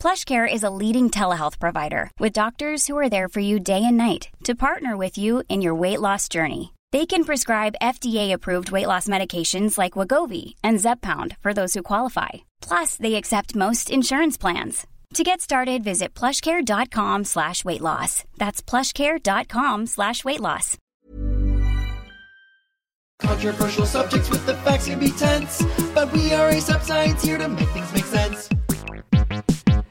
PlushCare is a leading telehealth provider with doctors who are there for you day and night to partner with you in your weight loss journey. They can prescribe FDA-approved weight loss medications like Wegovy and Zepbound for those who qualify. Plus, they accept most insurance plans. To get started, visit plushcare.com slash weight loss. That's plushcare.com slash weight loss. Controversial subjects with the facts can be tense, but we are a sub science here to make things make sense.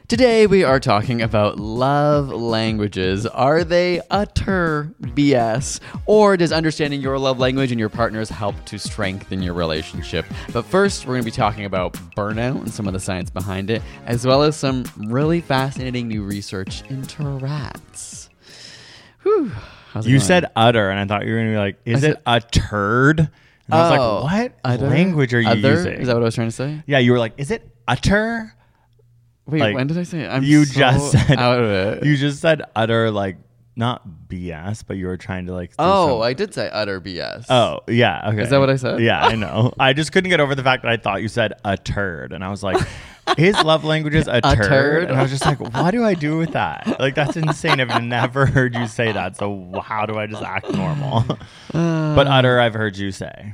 Today we are talking about love languages. Are they utter BS? Or does understanding your love language and your partner's help to strengthen your relationship? But first, we're going to be talking about burnout and some of the science behind it, as well as some really fascinating new research into rats. Whew. You going? said utter, and I thought you were going to be like, is I it a turd? And I was Oh, like, what Other? language are you Other? using? Is that what I was trying to say? yeah, you were like, is it utter? Wait, Like, when did I say it? I'm you so just said out of it. You just said utter, like not BS, but you were trying to like. oh, some- I did say utter BS. Oh yeah, okay. Is that what I said? Yeah, I know. I just couldn't get over the fact that I thought you said a turd, and I was like, "His love language is a, A turd. turd? and I was just like, "What do I do with that? Like, that's insane. I've never heard you say that. So how do I just act normal?" but utter, I've heard you say.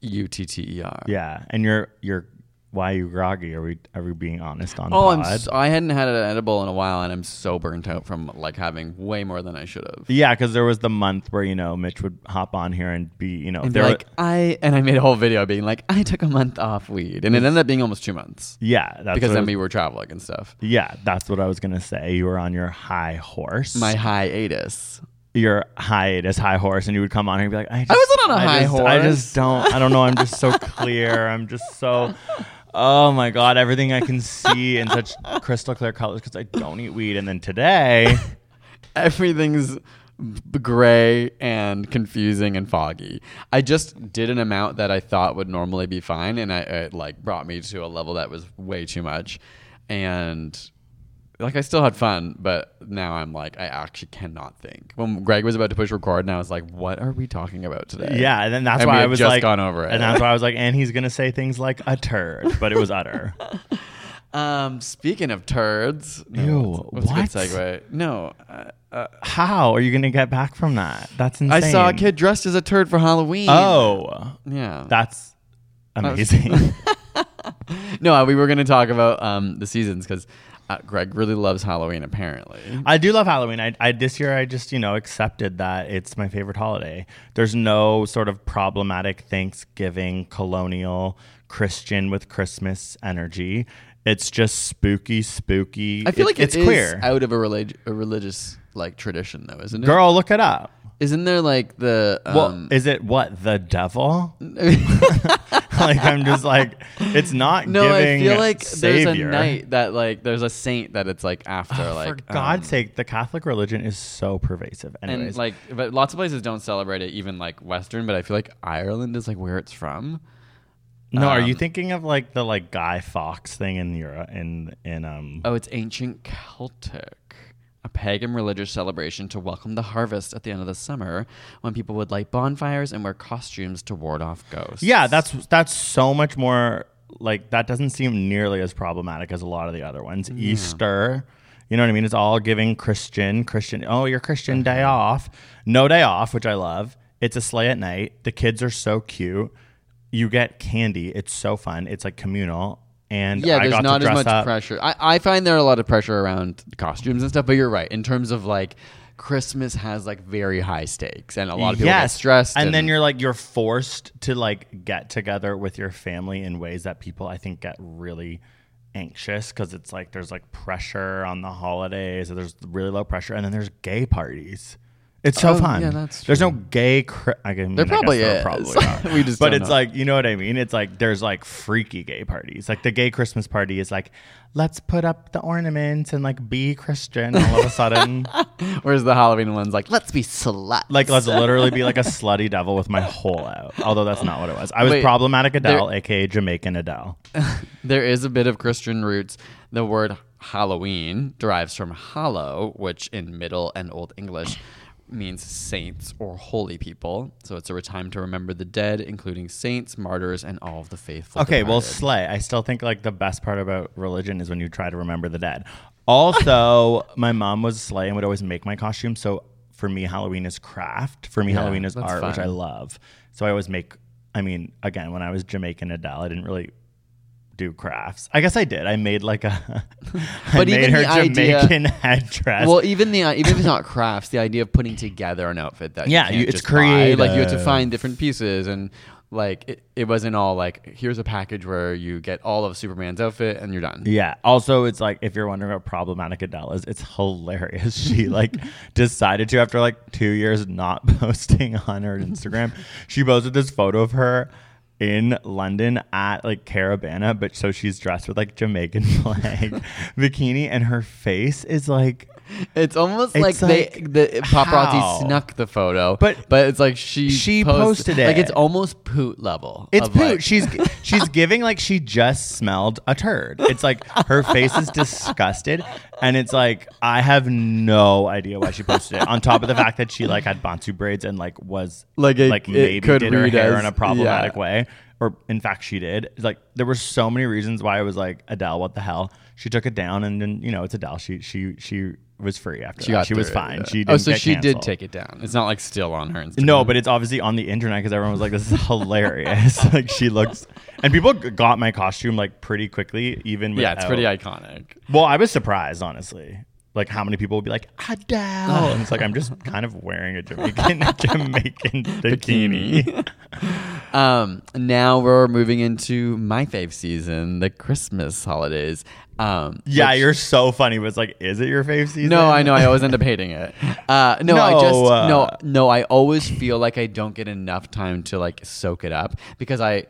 U T T E R. Yeah, and you're you're why are you groggy? Are we are we being honest on Oh, pod? I'm. So, I hadn't had an edible in a while, and I'm so burnt out from like having way more than I should have. yeah, because there was the month where you know Mitch would hop on here and be you know And there were- like I and I made a whole video being like I took a month off weed, and it ended up being almost two months yeah that's because then I we was- were traveling and stuff. yeah that's what I was gonna say. You were on your high horse. My hiatus. your hiatus high horse and you would come on here and be like I, just, wasn't on a I high just, I just don't I don't know I'm just so clear I'm just so oh my god everything I can see in such crystal clear colors because I don't eat weed and then today Everything's b- gray and confusing and foggy. I just did an amount that I thought would normally be fine, and I it like brought me to a level that was way too much, and like I still had fun, but now I'm like I actually cannot think. When Greg was about to push record, and I was like, "What are we talking about today?" yeah and then that's And why we I was just like gone over it. and that's why I was like and he's gonna say things like a turd but it was utter Um, speaking of turds, no, Ew, what's, what's a what? good segue? No, uh, uh, how are you gonna get back from that that's insane I saw a kid dressed as a turd for Halloween. oh yeah, that's was- amazing no, we were going to talk about um, the seasons because uh, Greg really loves Halloween. Apparently, I do love Halloween. I, I this year I just you know accepted that it's my favorite holiday. There's no sort of problematic Thanksgiving colonial Christian with Christmas energy. It's just spooky, spooky. I feel It- like it's it is queer. out of a, relig- a religious like tradition, though, isn't it? Girl, look it up. Isn't there like the um, Well, is it what the devil? like I'm just like it's not. Giving. No, I feel like there's a savior. night that like there's a saint that it's like after Oh, like for God's um, sake, the Catholic religion is so pervasive. Anyways, and like but lots of places don't celebrate it, even like Western. But I feel like Ireland is like where it's from. no, are you um, thinking of like the like Guy Fawkes thing in Europe in in um Oh, it's ancient Celtic. A pagan religious celebration to welcome the harvest at the end of the summer when people would light bonfires and wear costumes to ward off ghosts. Yeah, that's that's so much more like that doesn't seem nearly as problematic as a lot of the other ones. Easter, you know what I mean? It's all giving Christian, Christian. Oh, your Christian day off. No day off, which I love. It's a sleigh at night. The kids are so cute. You get candy. It's so fun. It's like communal. And yeah, I there's not as much up. pressure. I, I find there are a lot of pressure around costumes and stuff, but you're right. In terms of like Christmas has like very high stakes and a lot of people get stressed. and, then you're like you're forced to like get together with your family in ways that people I think get really anxious because it's like there's like pressure on the holidays or there's really low pressure and then there's gay parties It's so Oh, fun. yeah, that's There's no gay. Cri- I mean, There I probably there is. Probably. We just But it's know. like you know what I mean. It's like there's like freaky gay parties. Like the gay Christmas party is like, let's put up the ornaments and like be Christian. All of a sudden, Whereas the Halloween one's like, let's be sluts. like let's literally be like a slutty devil with my hole out. Although that's not what it was. I was Wait, problematic Adele, there- aka Jamaican Adele. there is a bit of Christian roots. The word Halloween derives from hollow, which in Middle and Old English means saints or holy people. So it's a time to remember the dead, including saints, martyrs, and all of the faithful. Okay, well, departed. slay. I still think like the best part about religion is when you try to remember the dead. Also, my mom was slay and would always make my costume. So for me, Halloween is craft. For me, Yeah, Halloween is art, which I love. So I always make. I mean, again, when I was Jamaican Adele, I didn't really do crafts. I guess I did. I made like a. I But made even her the idea- Jamaican headdress. Well, even the even if it's not crafts, the idea of putting together an outfit that Yeah, you you- it's just buy, like you had to find different pieces and like it, it wasn't all like here's a package where you get all of Superman's outfit and you're done. Yeah. Also, it's like if you're wondering what problematic Adele is, it's hilarious. She like decided to after like two years not posting on her Instagram. She posted this photo of her in London at like Caravana, but so she's dressed with like Jamaican flag bikini, and her face is like It's almost It's like, they like, the paparazzi how? snuck the photo, But- but it's like she She post- posted it. Like it's almost poot level. It's of, poot. like- she's she's giving like she just smelled a turd. It's like her face is disgusted, and it's like I have no idea why she posted it. On top of the fact that she like had bantu braids and like was Like, it- like it maybe could did her read hair as- in a problematic yeah. way, or in fact she did. Like there were so many reasons why I was like Adele, what the hell? She took it down, and then you know it's Adele. She she she was free after she that. got She was through it, fine. yeah. She oh, didn't so get she did take it down. It's not like still on her Instagram. No, but it's obviously on the internet because everyone was like, "This is hilarious." like she looks, and people got my costume like pretty quickly. Even yeah, it's pretty iconic. Well, I was surprised, honestly. Like how many people would be like Adele, and it's like I'm just kind of wearing a Jamaican Jamaican bikini. Um, now we're moving into my fave season, the Christmas holidays. Um, yeah, which- you're so funny. But it's like, is it your fave season? No, I know. I always end up hating it. Uh, no, I just uh, no, no. I always feel like I don't get enough time to like soak it up because I,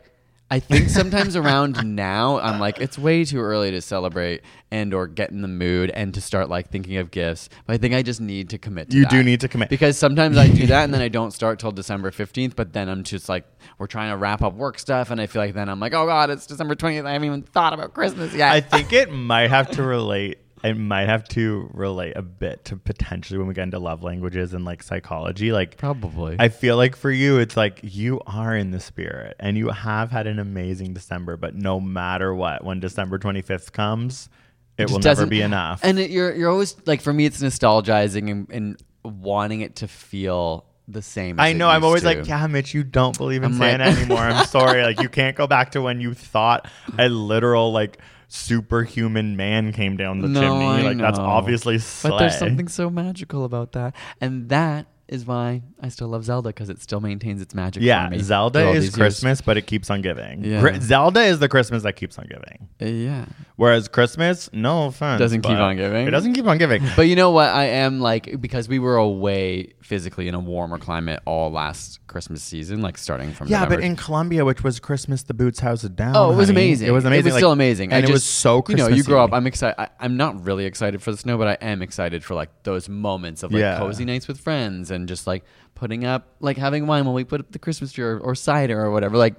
I think sometimes around now I'm like it's way too early to celebrate and or get in the mood and to start like thinking of gifts. But I think I just need to commit. to You do need to commit. because sometimes I do that and then I don't start till December fifteenth. But then I'm just like we're trying to wrap up work stuff and I feel like then I'm like oh god it's December twentieth. I haven't even thought about Christmas yet. I think it might have to relate. It might have to relate a bit to potentially when we get into love languages and like psychology. Like Probably. I feel like for you, it's like you are in the spirit and you have had an amazing December. But no matter what, when December twenty fifth comes, it just will never be enough. And it, you're you're always like for me, it's nostalgizing and, and wanting it to feel the same. as I it know. I'm always to. like, yeah, Mitch, you don't believe in I'm like- Santa anymore. I'm sorry. Like, you can't go back to when you thought a literal like superhuman man came down the No, chimney. I Like, that's obviously slay. But there's something so magical about that, and that is why I still love Zelda because it still maintains its magic. Yeah, for me Zelda is these years. Christmas, but it keeps on giving. Yeah. Zelda is the Christmas that keeps on giving. Uh, yeah, Whereas Christmas, no offense, Doesn't keep on giving. It doesn't keep on giving. but you know what? I am like because we were away physically in a warmer climate all last Christmas season, like starting from yeah, November but in Colombia, which was Christmas, the Boots House down. Oh, it was honey. amazing. It was amazing. It was like- still amazing. and I it was so You know, you grow up. I'm excited. I, I'm not really excited for the snow, but I am excited for like those moments of like Yeah. cozy nights with friends and just like putting up, like having wine while we put up the Christmas tree or, or cider or whatever. Like,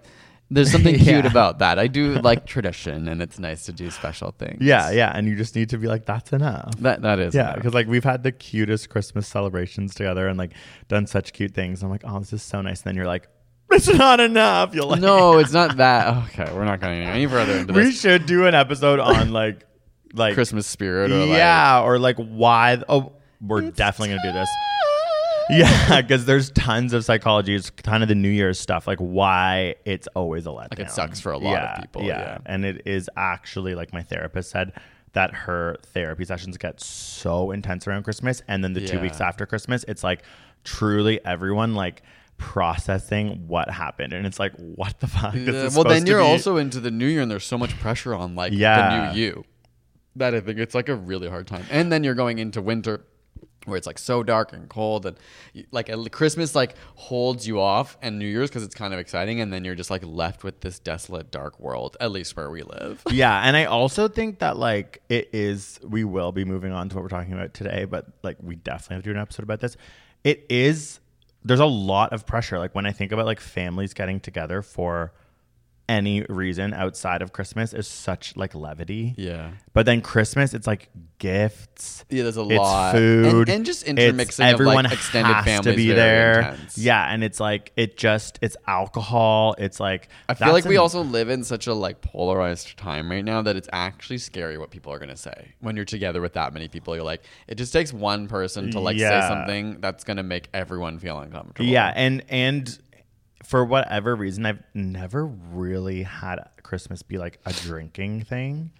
there's something cute about that. I do like tradition, and it's nice to do special things. Yeah, yeah, and you just need to be like, that's enough. That that is. Yeah, because like we've had the cutest Christmas celebrations together and like done such cute things. I'm like, oh, this is so nice. And then you're like, it's not enough. You're like, no, it's not that. Okay, we're not going any further into this. we should do an episode on like, like Christmas spirit. Or like, yeah, or like why? Oh, we're definitely gonna do this. Yeah, because there's tons of psychology. It's kind of the New Year's stuff, like why it's always a letdown. it sucks for a lot of people, yeah. and it is actually like my therapist said that her therapy sessions get so intense around Christmas, and then the two weeks after Christmas, it's like truly everyone like processing what happened, and it's like what the fuck. This Yeah, well, then you're also into the new year, and there's so much pressure on like Yeah. the new you that I think it's like a really hard time. And then you're going into winter where it's like so dark and cold and like Christmas like holds you off and New Year's because it's kind of exciting and then you're just like left with this desolate dark world at least where we live. yeah, and I also think that like it is we will be moving on to what we're talking about today, but like we definitely have to do an episode about this. It is there's a lot of pressure. Like when I think about like families getting together for any reason outside of Christmas is such like levity. Yeah. But then Christmas, it's like gifts. Yeah, there's a it's lot. food, And- and just intermixing of, like, everyone extended has families to be there. intense. Yeah, and it's like it just it's alcohol. It's like I feel like we an- also live in such a like polarized time right now that it's actually scary what people are gonna say when you're together with that many people. You're like, it just takes one person to like Yeah. say something that's gonna make everyone feel uncomfortable. Yeah, and and for whatever reason, I've never really had Christmas be like a drinking thing.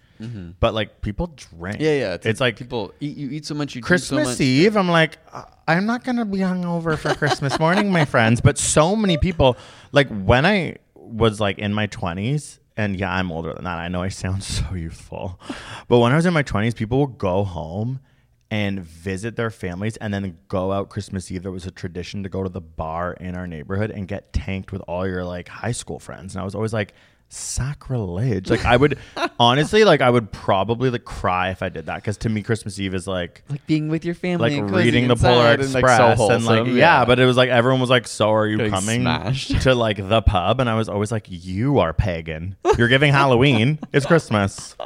But like people drink. Mm-hmm. yeah, yeah. It's, like people eat. You eat so much. You drink Christmas so much. Eve. I'm like, "Uh, I'm not gonna be hungover for Christmas morning, my friends. But so many people, like when I was like in my 20s, and yeah, I'm older than that. I know I sound so youthful, but when I was in my 20s, people would go home and visit their families and then go out Christmas Eve. There was a tradition to go to the bar in our neighborhood and get tanked with all your like high school friends. And I was always like, sacrilege. Like I would honestly, like I would probably like cry if I did that. Cause to me, Christmas Eve is like like being with your family, like and reading the Polar and, Express like, so and like wholesome. yeah, but it was like everyone was like, "So are you Getting coming smashed. to like the pub?" And I was always like, "You are pagan. You're giving Halloween. It's Christmas."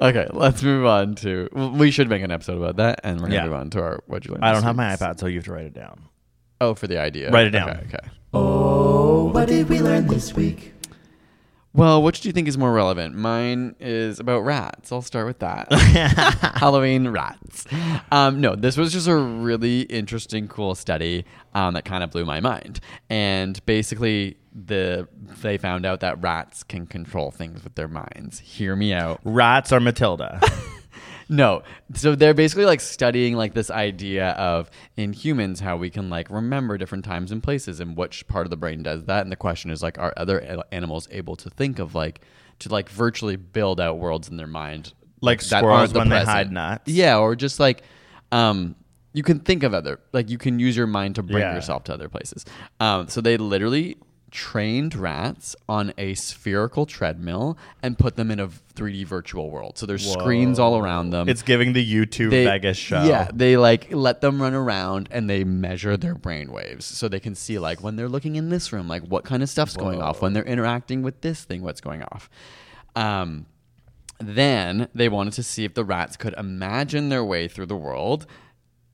okay, let's move on to. We should make an episode about that, and we're gonna Yeah. move on to our what you learn. I don't have my iPad, so you have to write it down. Oh, for the idea. Write it down. Okay. okay. Oh, what did we learn this week? Well, which do you think is more relevant? Mine is about rats. I'll start with that. Halloween rats. Um, no, this was just a really interesting, cool study um, that kind of blew my mind. And basically, the they found out that rats can control things with their minds. Hear me out. Rats are Matilda? No. So they're basically like studying like this idea of in humans how we can like remember different times and places and which part of the brain does that. And the question is like, are other animals able to think of like to like virtually build out worlds in their mind, Like that squirrels the when they present? hide nuts? Yeah, or just like um you can think of other like you can use your mind to bring Yeah. yourself to other places. Um so they literally trained rats on a spherical treadmill and put them in a 3D virtual world. So there's screens all around them it's giving the U2 they- Vegas show. Yeah, they like let them run around and they measure their brain waves so they can see like when they're looking in this room, like what kind of stuff's going off. When they're interacting with this thing, what's going off. Um, then they wanted to see if the rats could imagine their way through the world,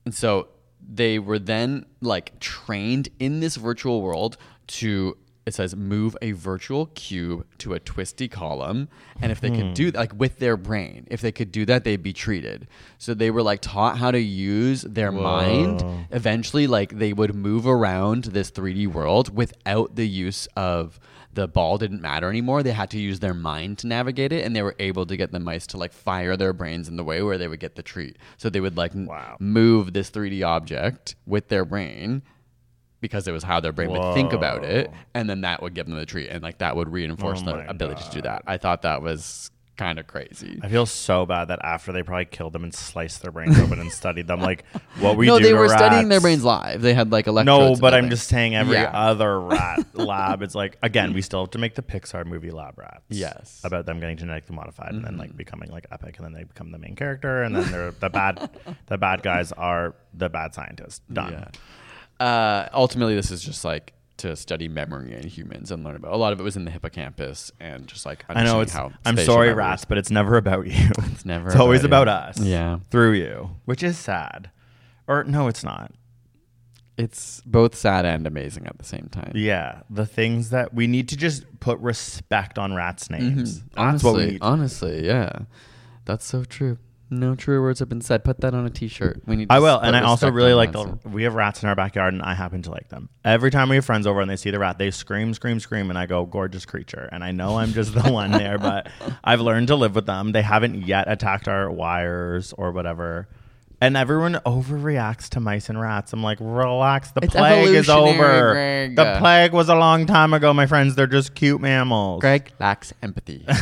and so they were then like trained in this virtual world to it says move a virtual cube to a twisty column. And if they could hmm. do that like with their brain if they could do that they'd be treated. So they were like taught how to use their mind. Eventually like they would move around this 3d world without the use of the ball didn't matter anymore. They had to use their mind to navigate it and they were able to get the mice to like fire their brains in the way where they would get the treat. So they would like Wow. move this 3d object with their brain because it was how their brain would think about it and then that would give them the treat and like that would reinforce Oh their ability to do that i thought that was kind of crazy I feel so bad that after they probably killed them and sliced their brains open and studied them, like what we no do they to were studying their rats- brains live they had like No, electrodes but I'm everything. just saying every Yeah. other rat lab. It's like again, we still have to make the Pixar movie Lab Rats. Yes. Mm-hmm. about them getting genetically modified and then like becoming like epic, and then they become the main character, and then they're the bad. The bad guys are the bad scientists. Done. Yeah. Uh, ultimately, this is just like to study memory in humans and learn about. A lot of it was in the hippocampus and just like I know it's. how. I'm sorry, rats, but it's never about you. It's never. It's always you. about us. Yeah, through you, which is sad. Or no, it's not. it's both sad and amazing at the same time. Yeah, the things that we need to just put respect on rats' names. That's honestly, what we need. honestly, yeah, that's so true. No truer words have been said. Put that on a T-shirt. We need. I will, and I also really like the. We have rats in our backyard, and I happen to like them. Every time we have friends over and they see the rat, they scream, scream, scream, and I go, "Gorgeous creature!" And I know I'm just the one there, but I've learned to live with them. They haven't yet attacked our wires or whatever. And everyone overreacts to mice and rats. I'm like, relax. The It's plague is evolutionary, over. Greg. The plague was a long time ago, my friends. They're just cute mammals. Greg lacks empathy.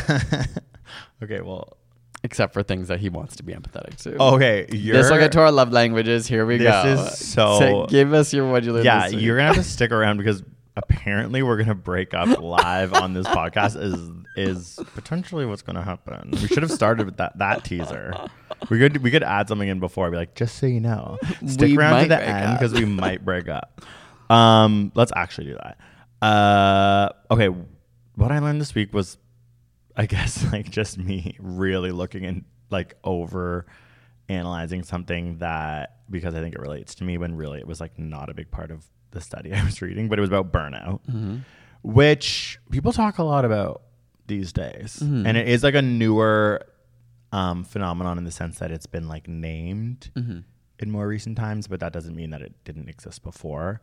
Okay, well, except for things that he wants to be empathetic to. Okay, you're This will get to our love languages. Here we This go. This is so- Say- give us your what you learned. yeah, you're gonna have to stick around because apparently we're gonna break up live on this podcast. Is is potentially what's gonna happen? We should have started with that that teaser. We could we could add something in before. Be like, just so you know, stick We around to the end because we might break up. Um, let's actually do that. Uh, okay, what I learned this week was, I guess, like just me really looking and like over analyzing something that because I think it relates to me when really it was like not a big part of the study I was reading, but it was about burnout, mm-hmm. which people talk a lot about these days, mm-hmm. and it is like a newer um, phenomenon in the sense that it's been like named mm-hmm. in more recent times, but that doesn't mean that it didn't exist before.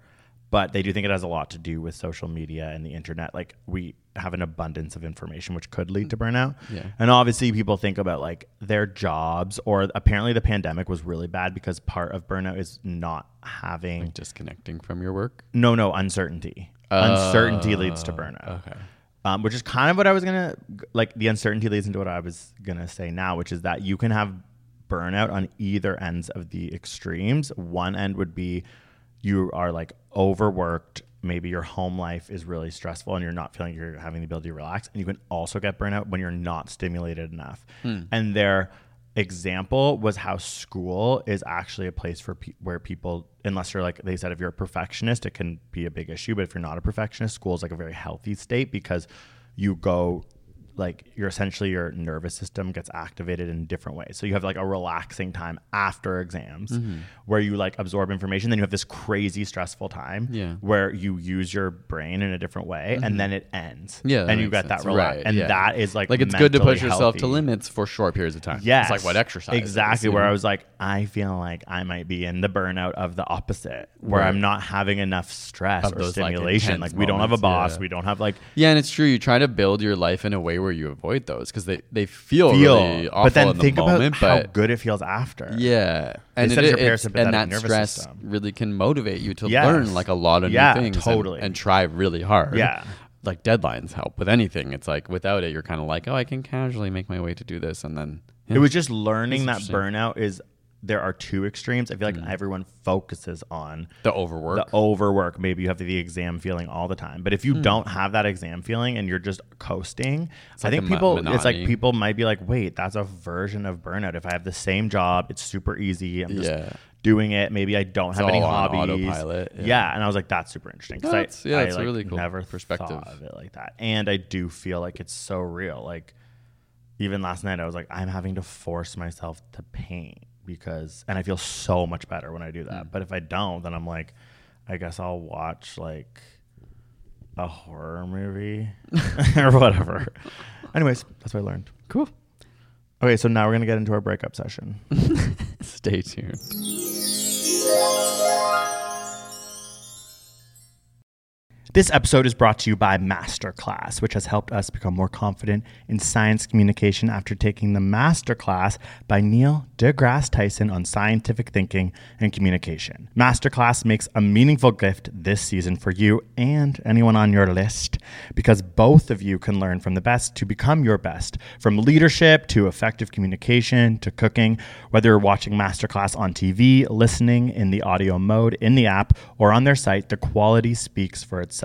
But they do think it has a lot to do with social media and the internet. Like we have an abundance of information which could lead to burnout. Yeah. And obviously people think about like their jobs or apparently the pandemic was really bad because part of burnout is not having disconnecting from your work. no no uncertainty. uncertainty leads to burnout Okay. um, which is kind of what I was gonna like. The uncertainty leads into what I was gonna say now, which is that you can have burnout on either ends of the extremes. One end would be you are like overworked. Maybe your home life is really stressful and you're not feeling you're having the ability to relax. And you can also get burnout when you're not stimulated enough. Hmm. And their example was how school is actually a place for pe- where people, unless you're like they said, if you're a perfectionist, it can be a big issue. But if you're not a perfectionist, school is like a very healthy state because you go like you're essentially your nervous system gets activated in different ways. So you have like a relaxing time after exams Mm-hmm. where you like absorb information. Then you have this crazy stressful time Yeah. Mm-hmm. where you use your brain in a different way and then it ends. Yeah, And you get that sense. relax. Right, and yeah. that is like Like it's good to push yourself to limits for short periods of time. Yeah. It's like what exercise. Exactly. you Where? I was like, I feel like I might be in the burnout of the opposite, where Right. I'm not having enough stress Of or like, stimulation. intense Like, we don't have a boss. yeah. We don't have like Yeah, and it's true. You try to build your life in a way where you avoid those because they, they feel, feel. really awful but then in the think moment. about how good it feels after. yeah, and it, it's your it's- parasympathetic and that nervous stress system. really can motivate you to Yes. learn like a lot of Yeah, new things. and- totally. and, try really hard. Yeah. like deadlines help with anything. It's like without it, you're kind of like, oh, I can casually make my way to do this, and then It was just learning that burnout is there are two extremes. I feel like Mm. everyone focuses on the overwork. the overwork. Maybe you have the exam feeling all the time. But if you Hmm. don't have that exam feeling and you're just coasting, I like think people it's like people might be like, wait, that's a version of burnout. If I have the same job, it's super easy. I'm just Yeah. doing it. Maybe I don't have all any hobbies. autopilot, Yeah. yeah. and I was like, that's super interesting. That's- I, yeah, I, a like, really cool never perspective. thought of it like that. And I do feel like it's so real. Like even last night, I was like, I'm having to force myself to paint because, and I feel so much better when I do Mm. that. But if I don't, then I'm like, I guess I'll watch like a horror movie or whatever. Anyways, that's what I learned. cool. Okay, so now we're gonna get into our breakup session. Stay tuned. This episode is brought to you by Masterclass, which has helped us become more confident in science communication after taking the Masterclass by Neil deGrasse Tyson on scientific thinking and communication. Masterclass makes a meaningful gift this season for you and anyone on your list because both of you can learn from the best to become your best, from leadership to effective communication to cooking. Whether you're watching Masterclass on TV, listening in the audio mode in the app, or on their site, the quality speaks for itself.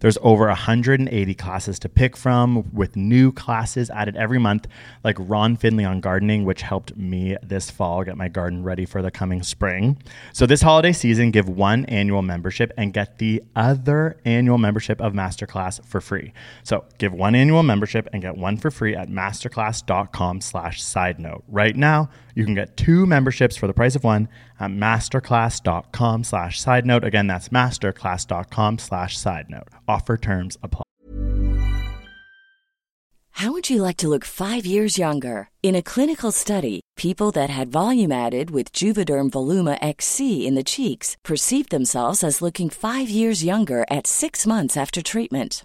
There's over 180 classes to pick from, with new classes added every month, like Ron Finley on gardening, which helped me this fall get my garden ready for the coming spring. So, this holiday season, give one annual membership and get the other annual membership of Masterclass for free. So, give one annual membership and get one for free at masterclass.com slash side note. Right now, you can get two memberships for the price of one at masterclass.com slash side note. Again, that's masterclass.com slash side note. Offer terms apply. How would you like to look five years younger? In a clinical study, people that had volume added with Juvederm Voluma XC in the cheeks perceived themselves as looking five years younger at six months after treatment.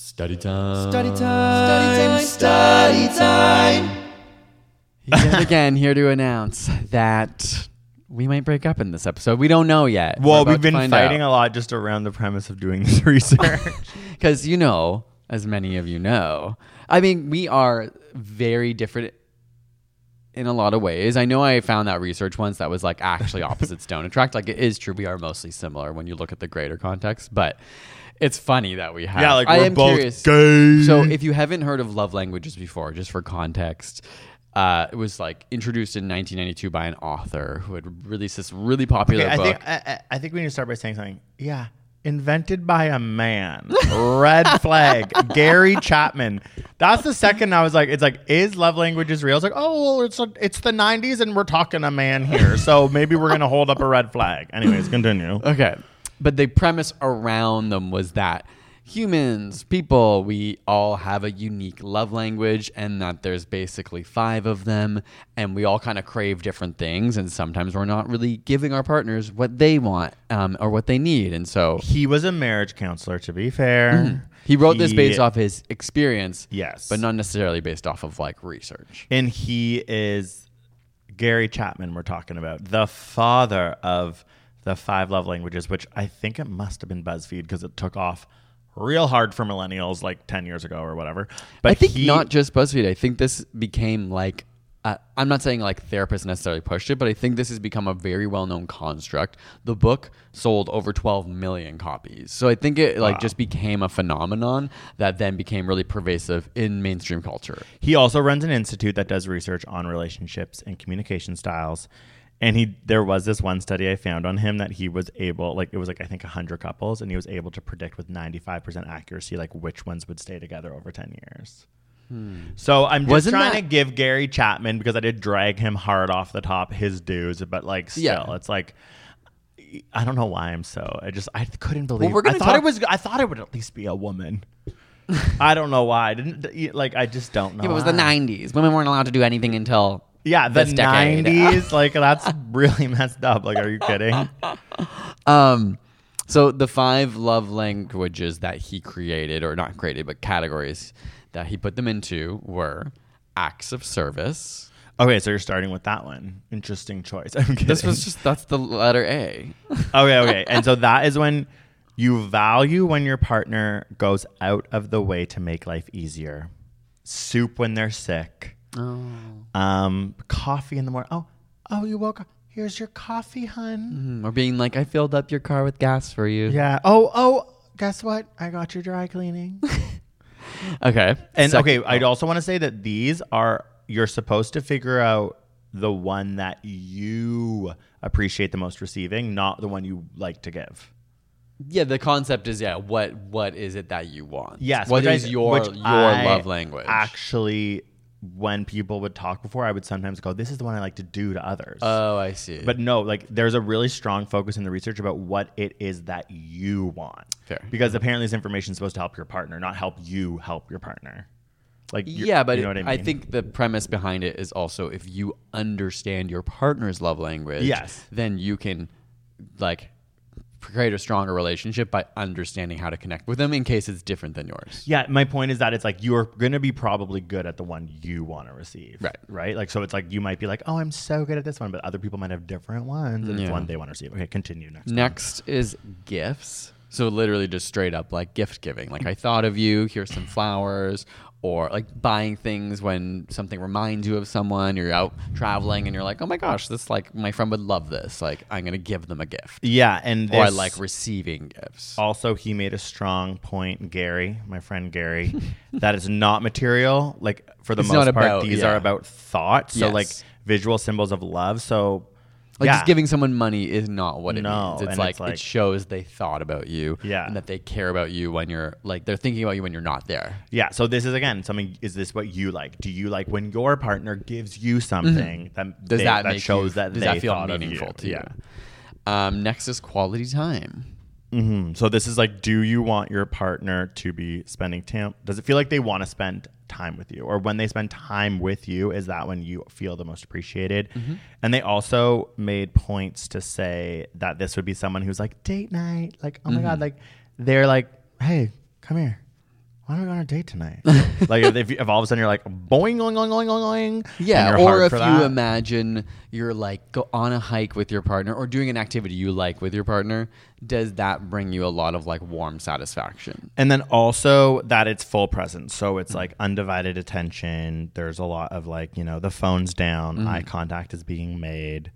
Study time. Study time. Study time. study Yet again, here to announce that we might break up in this episode. We don't know yet. Well, we've been fighting a lot just around the premise of doing this research. because you know, as many of you know, I mean, we are very different in a lot of ways. I know I found that research once that was like actually opposites don't attract. Like it is true, we are mostly similar when you look at the greater context, but it's funny that we have. Yeah, like I we're am both curious. gay. So if you haven't heard of love languages before, just for context. Uh, it was like introduced in 1992 by an author who had released this really popular Okay, I book. think I, I- I think we need to start by saying something. Yeah, invented by a man. Red flag. Gary Chapman. That's the second I was like, it's like, is love languages real? It's like, oh, well, it's a, it's the '90s and we're talking a man here, so maybe we're gonna hold up a red flag. Anyways, continue. Okay. But the premise around them was that humans, people, we all have a unique love language and that there's basically five of them and we all kind of crave different things and sometimes we're not really giving our partners what they want um, or what they need. And so He was a marriage counselor, to be fair. he wrote this based off his experience. Yes. But not necessarily based off of like research. and he is Gary Chapman. We're talking about the father of the five love languages, which I think it must have been BuzzFeed because it took off real hard for millennials like ten years ago or whatever. But I think he- not just BuzzFeed. I think this became like uh, I'm not saying like therapists necessarily pushed it, but I think this has become a very well known construct. The book sold over 12 million copies, so I think it like just became a phenomenon that then became really pervasive in mainstream culture. He also runs an institute that does research on relationships and communication styles. And he there was this one study I found on him that he was able like it was like I think 100 couples and he was able to predict with 95% accuracy like which ones would stay together over 10 years. Hmm. So I'm just Wasn't trying that- to give Gary Chapman because I did drag him hard off the top his dues but like still Yeah. it's like I don't know why I'm so I just I couldn't believe we're gonna I thought talk- it was I thought it would at least be a woman. I don't know why. I didn't like I just don't know. it was the 90s. Women weren't allowed to do anything until Yeah, the nineties. like that's really messed up. Like, are you kidding? Um, so the five love languages that he created, or not created, but categories that he put them into were acts of service. Okay, so you're starting with that one. Interesting choice. I'm kidding. This was just that's the letter A. okay, okay. And so that is when you value when your partner goes out of the way to make life easier. Soup when they're sick. Oh. Um, coffee in the morning. Oh, oh, you woke up. Here's your coffee, hun. Or being like, I filled up your car with gas for you. Yeah. Oh, oh. Guess what? I got your dry cleaning. Okay. And Sec- okay, I'd also want to say that these are you're supposed to figure out the one that you appreciate the most receiving, not the one you like to give. yeah, the concept is yeah, what what is it that you want? Yes, what is I- your your I love language? Actually, when people would talk before, I would sometimes go, "This is the one I like to do to others." oh, I see. but no, like there's a really strong focus in the research about what it is that you want. Fair. Because apparently this information is supposed to help your partner, not help you help your partner. Like yeah, but you know what I, I, think the premise behind it is also if you understand your partner's love language, Yes. then you can like create a stronger relationship by understanding how to connect with them in case it's different than yours. Yeah, my point is that it's like you're going to be probably good at the one you want to receive. Right. Right. Like, so it's like you might be like, oh, I'm so good at this one, but other people might have different ones, and it's one they want to receive. Okay, continue next. Next is gifts. So literally just straight up like gift giving. Like I thought of you, here's some flowers or like buying things when something reminds you of someone, you're out traveling and you're like, "Oh my gosh, this like my friend would love this. Like I'm going to give them a gift." Yeah, and Or I like receiving gifts. Also, he made a strong point, Gary, my friend Gary, that is not material. Like for the It's most part, about- these yeah. are about thought. So Yes. like visual symbols of love. So Like yeah. just giving someone money is not what it No, means. It's like, it's like- it shows they thought about you Yeah. and that they care about you when you're like they're thinking about you when you're not there. Yeah. So this is again something. Is this what you like? Do you like when your partner gives you something that Mm-hmm. Does they- that, that shows you, that does they that feel meaningful you? to yeah. you? Um, next is quality time. hmm So this is like, do you want your partner to be spending time? Does it feel like they want to spend time with you, or when they spend time with you, is that when you feel the most appreciated? Mm-hmm. And they also made points to say that this would be someone who's like date night, like oh my Mm-hmm. god, like they're like, hey, come here. Why don't we go on a date tonight? like if, if, all of a sudden you're like boing, boing, boing, boing, boing, Yeah, or if you that. imagine you're like go on a hike with your partner or doing an activity you like with your partner, does that bring you a lot of like warm satisfaction? And then also that it's full presence. So it's like undivided attention. There's a lot of like, you know, the phone's down, eye contact is being made.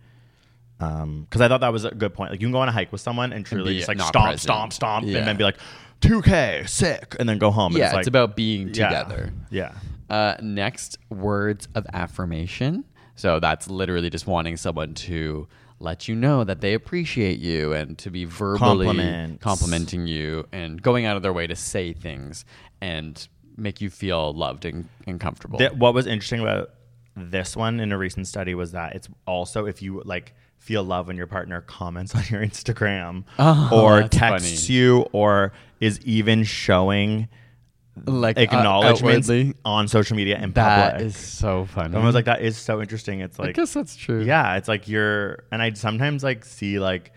Um, because I thought that was a good point. Like you can go on a hike with someone and truly be just like stomp, present. stomp, stomp, Yeah. and then be like, 2K, sick, and then go home. Yeah, it's, it's, about being yeah, together. Yeah. Uh, next, words of affirmation. So that's literally just wanting someone to let you know that they appreciate you and to be verbally Compliments. complimenting you and going out of their way to say things and make you feel loved and, and comfortable. Th- what was interesting about this one in a recent study was that it's also if you like feel love when your partner comments on your Instagram Oh, or texts funny. you or is even showing like uh, acknowledgments outwardly. on social media and That public. is so funny. I was like, that is so interesting. It's like I guess that's true. yeah, it's like you're, and I sometimes like see like,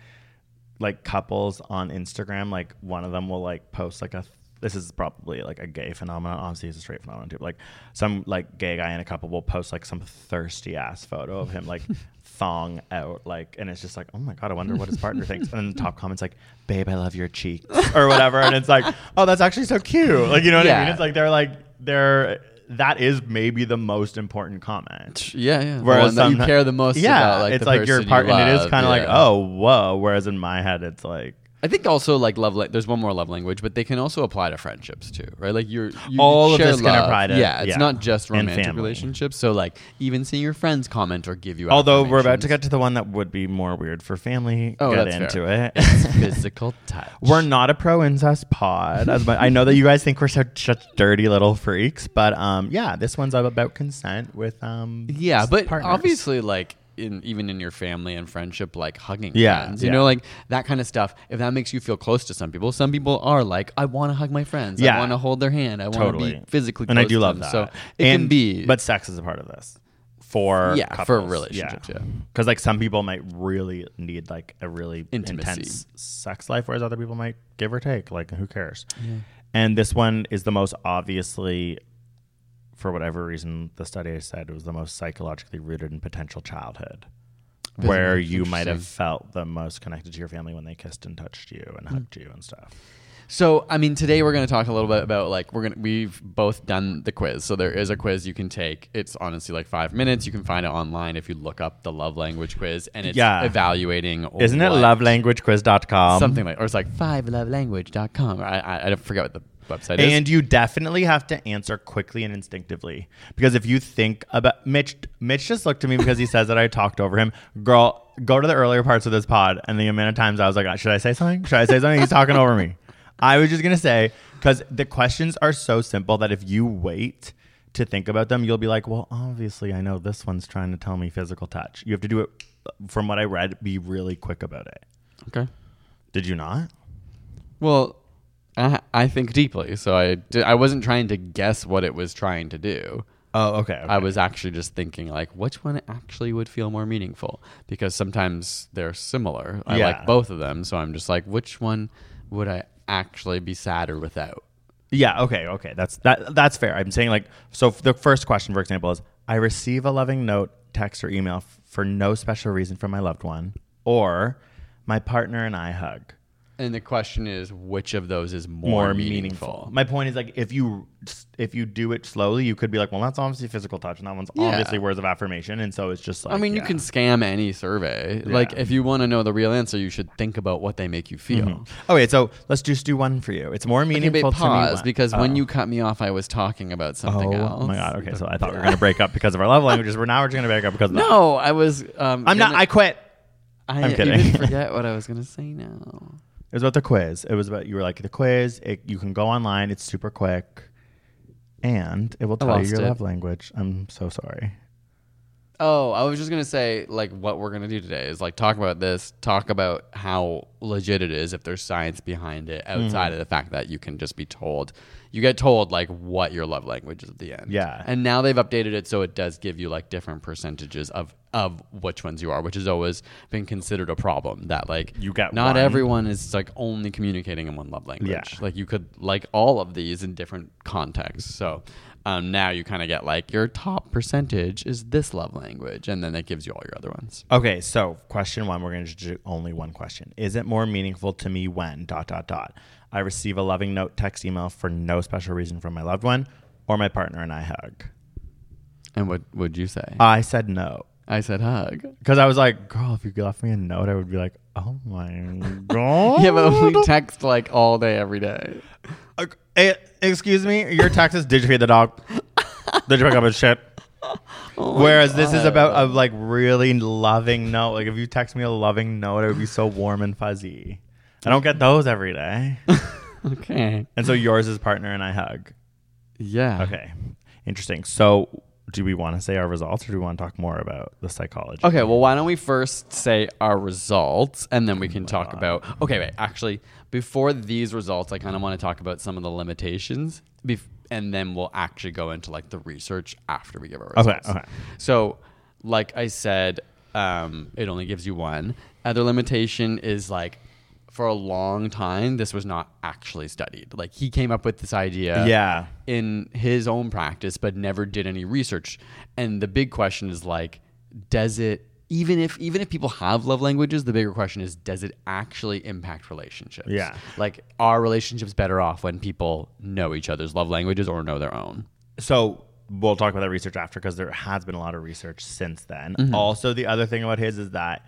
like couples on Instagram, like one of them will like post like a, this is probably like a gay phenomenon. Obviously, it's a straight phenomenon too. but, Like some like gay guy in a couple will post like some thirsty ass photo of him like thong out, like, and it's just like, oh my god, I wonder what his partner thinks. And then the top comments like, babe, I love your cheeks or whatever, and it's like, oh, that's actually so cute. Like, you know what I mean? It's like they're like they're that is maybe the most important comment. Yeah, yeah. Whereas that you care the most yeah, about, like it's like your person you partner. and it is kind of like, oh, whoa. Whereas in my head, it's like, I think also like love. La- there's one more love language, but they can also apply to friendships too, right? Like you're you All of this can love. apply to- yeah. It's yeah. not just romantic relationships. So like even seeing your friends comment or give you. A. Although we're about to get to the one that would be more weird for family. Oh, get into fair. it. It's physical touch. We're not a pro incest pod. As my, I know that you guys think we're such, such dirty little freaks, but um, yeah, this one's about consent with um, Yeah, but partners. obviously, like in even in your family and friendship, like hugging Yeah, friends, you yeah. know, like that kind of stuff. If that makes you feel close to some people, some people are like, I want to hug my friends. Yeah. I want to hold their hand. I want to be physically. and I do to love them. that. So it And- can be, but sex is a part of this for Yeah, couples. for relationships, yeah. because like some people might really need like a really Intimacy. intense sex life, whereas other people might give or take. Like who cares? And this one is the most obviously, for whatever reason, the study I said was the most psychologically rooted in potential childhood. Where you might have felt the most connected to your family when they kissed and touched you and hugged you and stuff. So, I mean, today we're going to talk a little bit about like we're gonna we've both done the quiz. So there is a quiz you can take. It's honestly like five minutes. You can find it online if you look up the love language quiz, and it's Yeah. evaluating. Isn't it what- lovelanguagequiz.com? something like, or it's like fivelovelanguage.com. I I, I forget what the website is. And you definitely have to answer quickly and instinctively because if you think about Mitch, Mitch just looked at me because he says that I talked over him. Girl, go to the earlier parts of this pod, and the amount of times I was like, uh, "Should I say something? Should I say something?" He's talking over me. I was just gonna say because the questions are so simple that if you wait to think about them, you'll be like, "Well, obviously, I know this one's trying to tell me physical touch." You have to do it. Uh, from what I read, be really quick about it. okay. Did you not? Well, I, I think deeply, so I di- I wasn't trying to guess what it was trying to do. Oh, okay. okay. I was actually just thinking like which one actually would feel more meaningful because sometimes they're similar. I Yeah. like both of them, so I'm just like which one would I actually be sadder without? Yeah. Okay. Okay. That's that. That's fair. I'm saying like so. The first question, for example, is I receive a loving note, text, or email f- for no special reason from my loved one, or my partner and I hug. And the question is which of those is more, More meaningful? meaningful. My point is like if you if you do it slowly, you could be like, well, that's obviously physical touch, and that one's Yeah. obviously words of affirmation, and so it's just like. I mean, you can scam any survey. Like, if you want to know the real answer, you should think about what they make you feel. Okay, so let's just do one for you. It's more Okay, meaningful me. pause when- because when Oh. you cut me off, I was talking about something oh else. Oh my god. Okay, so I thought we were gonna break up because of our love languages. We're now we're just gonna break up because of that. No, I was. Um, I'm not. I quit. I, I'm kidding. didn't forget what I was gonna say now. It was about the quiz. It was about you were like the quiz. It, you can go online. It's super quick, and it will tell you lost your it. love language. I'm so sorry. Oh, I was just gonna say, like, what we're gonna do today is like talk about this, talk about how legit it is if there's science behind it, outside Mm-hmm. of the fact that you can just be told, you get told like what your love language is at the end. Yeah. and now they've updated it so it does give you like different percentages of of which ones you are, which has always been considered a problem. That like You get not one. everyone is like only communicating in one love language. Yeah. like you could like all of these in different contexts. So. Um, now you kind of get like your top percentage is this love language, and then that gives you all your other ones. Okay, so question one, we're going to do only one question. Is it more meaningful to me when dot dot dot I receive a loving note, text, email for no special reason from my loved one, or my partner and I hug? And what would you say? I said no I said hug. because I was like, girl, if you left me a note, I would be like, oh my god. Yeah, but we text like all day, every day. Uh, excuse me, your text is did you feed the dog? Did you pick up his shit? Whereas this is about a like really loving note. Like if you text me a loving note, it would be so warm and fuzzy. I don't get those every day. Okay. And so yours is partner and I hug. Yeah. Okay. Interesting. So do we want to say our results or do we want to talk more about the psychology? Okay, well, why don't we first say our results and then we can talk about. Okay, wait, actually, before these results, I kind of want to talk about some of the limitations bef- and then we'll actually go into like the research after we give our Okay, results. okay. So, like I said, um, it only gives you one. Other limitation is like for a long time, this was not actually studied. Like he came up with this idea Yeah. in his own practice, but never did any research. And the big question is like, does it even if even if people have love languages, the bigger question is, does it actually impact relationships? Yeah. Like, are relationships better off when people know each other's love languages or know their own? So we'll talk about that research after because there has been a lot of research since then. Mm-hmm. Also, the other thing about his is that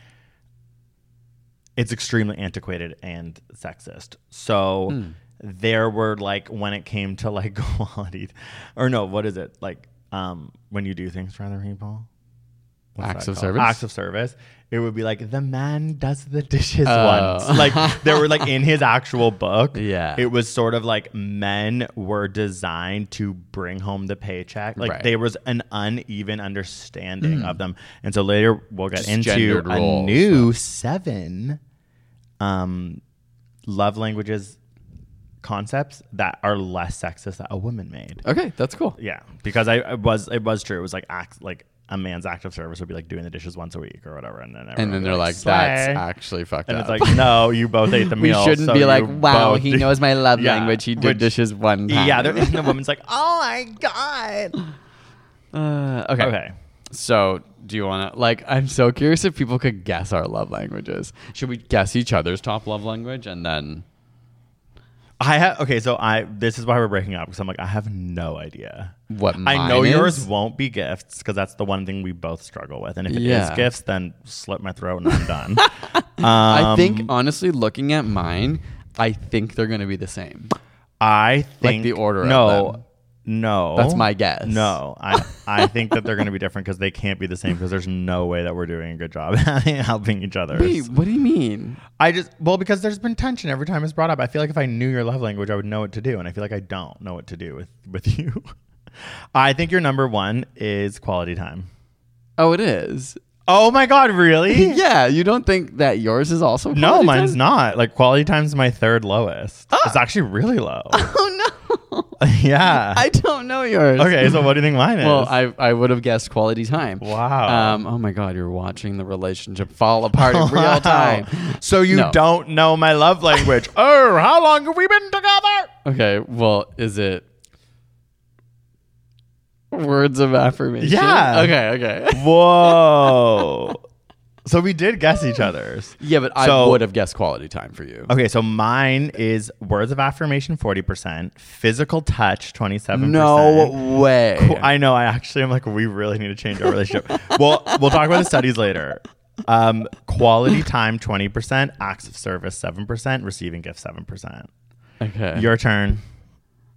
it's extremely antiquated and sexist. So Hmm. there were like when it came to like quality, or no, what is it like? Um, when you do things for other people, What's Acts of called? service? Acts of service. It would be like the man does the dishes Oh. once. Like there were like in his actual book. Yeah. It was sort of like men were designed to bring home the paycheck. Like Right. there was an uneven understanding of them. And so later we'll get Just into a new seven um love languages concepts that are less sexist that a woman made. Okay, that's cool. Yeah, because I it was it was true. It was like act like a man's act of service would be like doing the dishes once a week or whatever, and then And then they're like, "Slay." that's actually fucked and up. it's like no, you both ate the we meal. shouldn't so be like, wow, he do-" knows my love Yeah, language. He did which- dishes one time. Yeah, there- and the woman's like, oh my god. Uh, okay. Okay. So, do you want to like? I'm so curious if people could guess our love languages. Should we guess each other's top love language and then? I have okay, so I this is why we're breaking up because I'm like I have no idea. What I know mine yours won't be gifts because that's the one thing we both struggle with, and if it is Yeah. gifts, then slit my throat and I'm done. I think Um, honestly, looking at mine, I think they're going to be the same. I think the order of No. No, That's my guess. No, I I think that they're going to be different because they can't be the same because there's no way that we're doing a good job helping each other. Wait, what do you mean? I just well because there's been tension every time it's brought up. I feel like if I knew your love language, I would know what to do, and I feel like I don't know what to do with with you. I think your number one is quality time. Oh, it is. Oh my god, really? yeah, you don't think that yours is also? No, mine's time? not. Like quality time's my third lowest. Ah. It's actually really low. Oh no. yeah. I don't know yours. okay, so what do you think mine is? Well, I I would have guessed quality time. Wow. Um. Oh my God, you're watching the relationship fall apart in real time. So you No. don't know my love language. oh, how long have we been together? Okay. Well, is it words of affirmation? Yeah. Okay. Okay. Whoa. So we did guess each other's. yeah, but I So- would have guessed quality time for you. Okay, so mine is words of affirmation 40%, physical touch 27%. No way. I know. I actually am like, we really need to change our relationship. well, we'll talk about the studies later. Um, quality time 20%, acts of service 7%, receiving gifts 7%. okay. Your turn.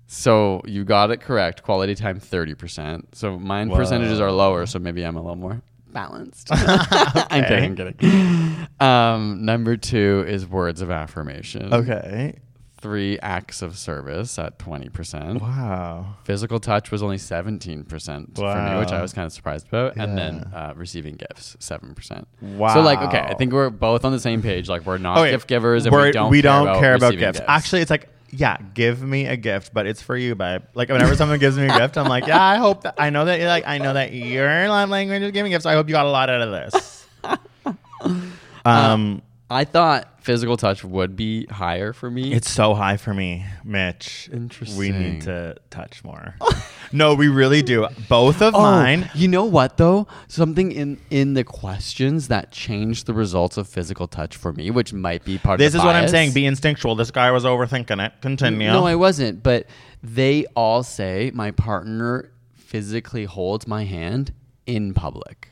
so you got it correct. Quality time thirty percent. So mine percentages are lower. So maybe I'm a little more balanced. I'm kidding. I'm kidding. Um, number two is words of affirmation. Okay. Three acts of service at twenty percent. Wow. Physical touch was only 17% for me, which I was kind of surprised about. And then uh, receiving gifts, 7%. Wow. So, like, okay, I think we're both on the same page. Like, we're not Okay, gift givers and we don't, we care, don't about, care about receiving gifts. Actually, it's like, yeah, give me a gift, but it's for you, babe. Like whenever someone gives me a gift, I'm like, yeah, I hope that I know that you're like, I know that your love language is giving gifts. I hope you got a lot out of this. um, I thought physical touch would be higher for me. it's so high for me, Mitch. Interesting. We need to touch more. no, we really do. Both of Oh, mine. You know what though? Something in in the questions that changed the results of physical touch for me, which might be part This of This is the what I'm saying. Be instinctual. This guy was overthinking it. Continue. No, I wasn't. But they all say my partner physically holds my hand in public.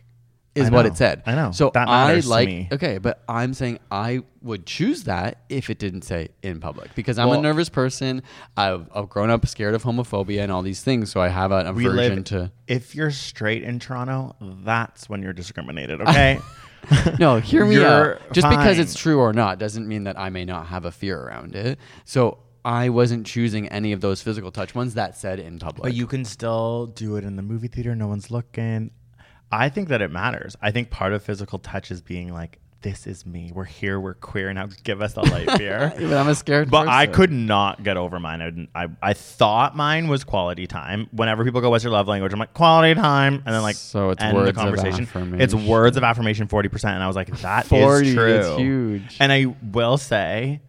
Is what it said. I know. So That I matters to like me. okay, but I'm saying I would choose that if it didn't say in public because I'm Well- a nervous person. I've, I've grown up scared of homophobia and all these things, so I have an we aversion live. to. If you're straight in Toronto, that's when you're discriminated. Okay. No, hear me You're out. Just because fine. it's true or not doesn't mean that I may not have a fear around it. So I wasn't choosing any of those physical touch ones that said in public. But you can still do it in the movie theater. No one's looking. I think that it matters. I think part of physical touch is being like, this is me. We're here. We're queer. Now give us the light beer. But I'm a scared But I could not get over mine. I, I I thought mine was quality time. Whenever people go, "What's your love language?" I'm like, "Quality time," and then like, So it's end words the of conversation. It's affirmation. words of affirmation, forty percent, and I was like, "That is 40 true." is huge. And I will say,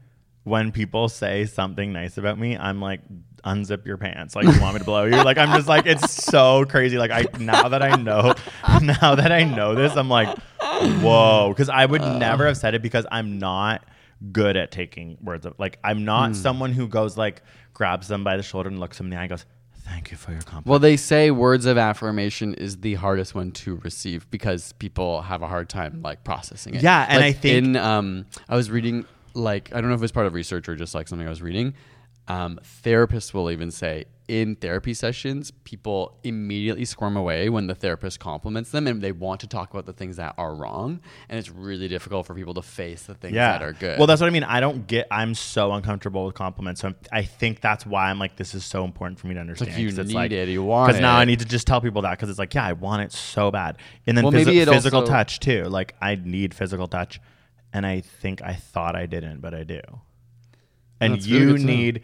when people say something nice about me, I'm like, unzip your pants. Like, you want me to blow you? Like, I'm just like, it's so crazy. Like, I now that I know, now that I know this, I'm like, whoa. Because I would never have said it because I'm not good at taking words of like, I'm not someone who goes like, grabs them by the shoulder and looks them in the eye and goes, thank you for your compliment. Well, they say words of affirmation is the hardest one to receive because people have a hard time like processing it. Yeah, and Like, I think- in um, I was reading like I don't know if it was part of research or just like something I was reading. Um, therapists will even say in therapy sessions, people immediately squirm away when the therapist compliments them, and they want to talk about the things that are wrong, and it's really difficult for people to face the things that are good. Well, that's what I mean. I don't get. I'm so uncomfortable with compliments. So I'm, I think that's why I'm like, this is so important for me to understand. you 'cause it's need like, it, you want Because now I need to just tell people that because it's like, yeah, I want it so bad. And then Well, phys- maybe physical also- touch too. Like I need physical touch, and I think I thought I didn't, but I do. And really you to know.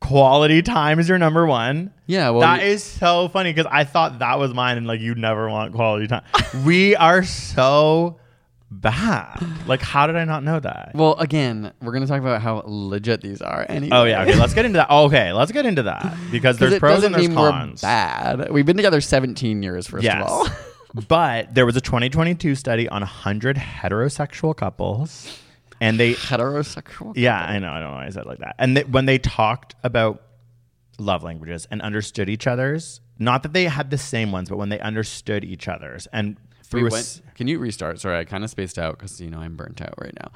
Quality time is your number one. Yeah, well, that you- is so funny because I thought that was mine, and like you never want quality time. we are so bad. Like, how did I not know that? well, again, we're gonna talk about how legit these are. Anyway. Oh yeah, okay. Let's get into that. Okay, let's get into that because there's pros and there's mean cons. We're bad. We've been together 17 years, first Yes, of all. but there was a 2022 study on 100 heterosexual couples, and they Heterosexual. yeah, I know, I don't know why I said it like that. And they, when they talked about love languages and understood each other's, not that they had the same ones, but when they understood each other's, and through Wait, a when- s- can you restart? Sorry, I kind of spaced out because you know I'm burnt out right now.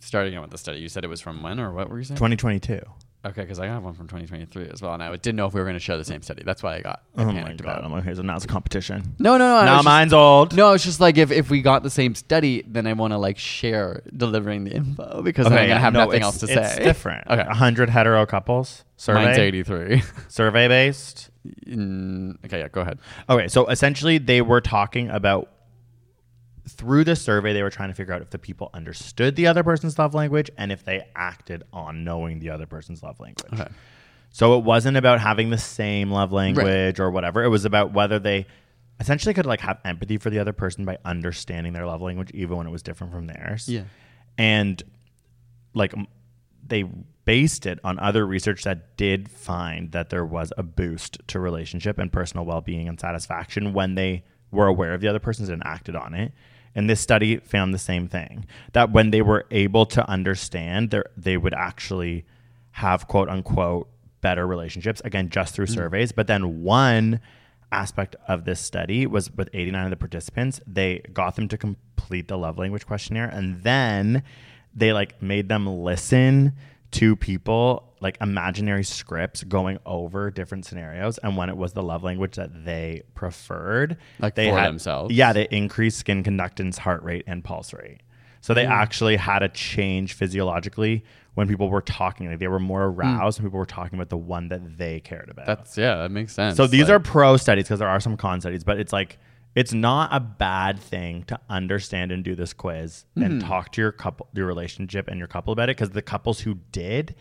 Starting out with the study, you said it was from when or what were you saying? 2022. Okay, because I got one from 2023 as well, and I didn't know if we were going to share the same study. That's why I got I Oh my god! about. I'm okay, so now it's a competition. No, no, no. Now was just- mine's old. No, it's just like if, if we got the same study, then I want to like share delivering the info because then I'm gonna have no, nothing else to It's say. It's different. Okay, 100 hetero couples. Survey. mine's 83. Survey based. Mm, okay, yeah, go ahead. Okay, so essentially they were talking about through the survey they were trying to figure out if the people understood the other person's love language and if they acted on knowing the other person's love language. Okay. So it wasn't about having the same love language or whatever. It was about whether they essentially could like have empathy for the other person by understanding their love language even when it was different from theirs. Yeah. And like they based it on other research that did find that there was a boost to relationship and personal well-being and satisfaction when they were aware of the other person's and acted on it. And this study found the same thing that when they were able to understand, they would actually have quote unquote better relationships again just through mm-hmm. surveys. But then one aspect of this study was with 89 of the participants, they got them to complete the love language questionnaire and then they like made them listen to people like imaginary scripts going over different scenarios and when it was the love language that they preferred Like they for had themselves? yeah they increased skin conductance heart rate and pulse rate so they actually had a change physiologically when people were talking like they were more Hmm. aroused when people were talking about the one that they cared about That's yeah, that makes sense. so these Like- are pro studies because there are some con studies, but it's like it's not a bad thing to understand and do this quiz and Hmm. talk to your couple, your relationship, and your couple about it. Because the couples who did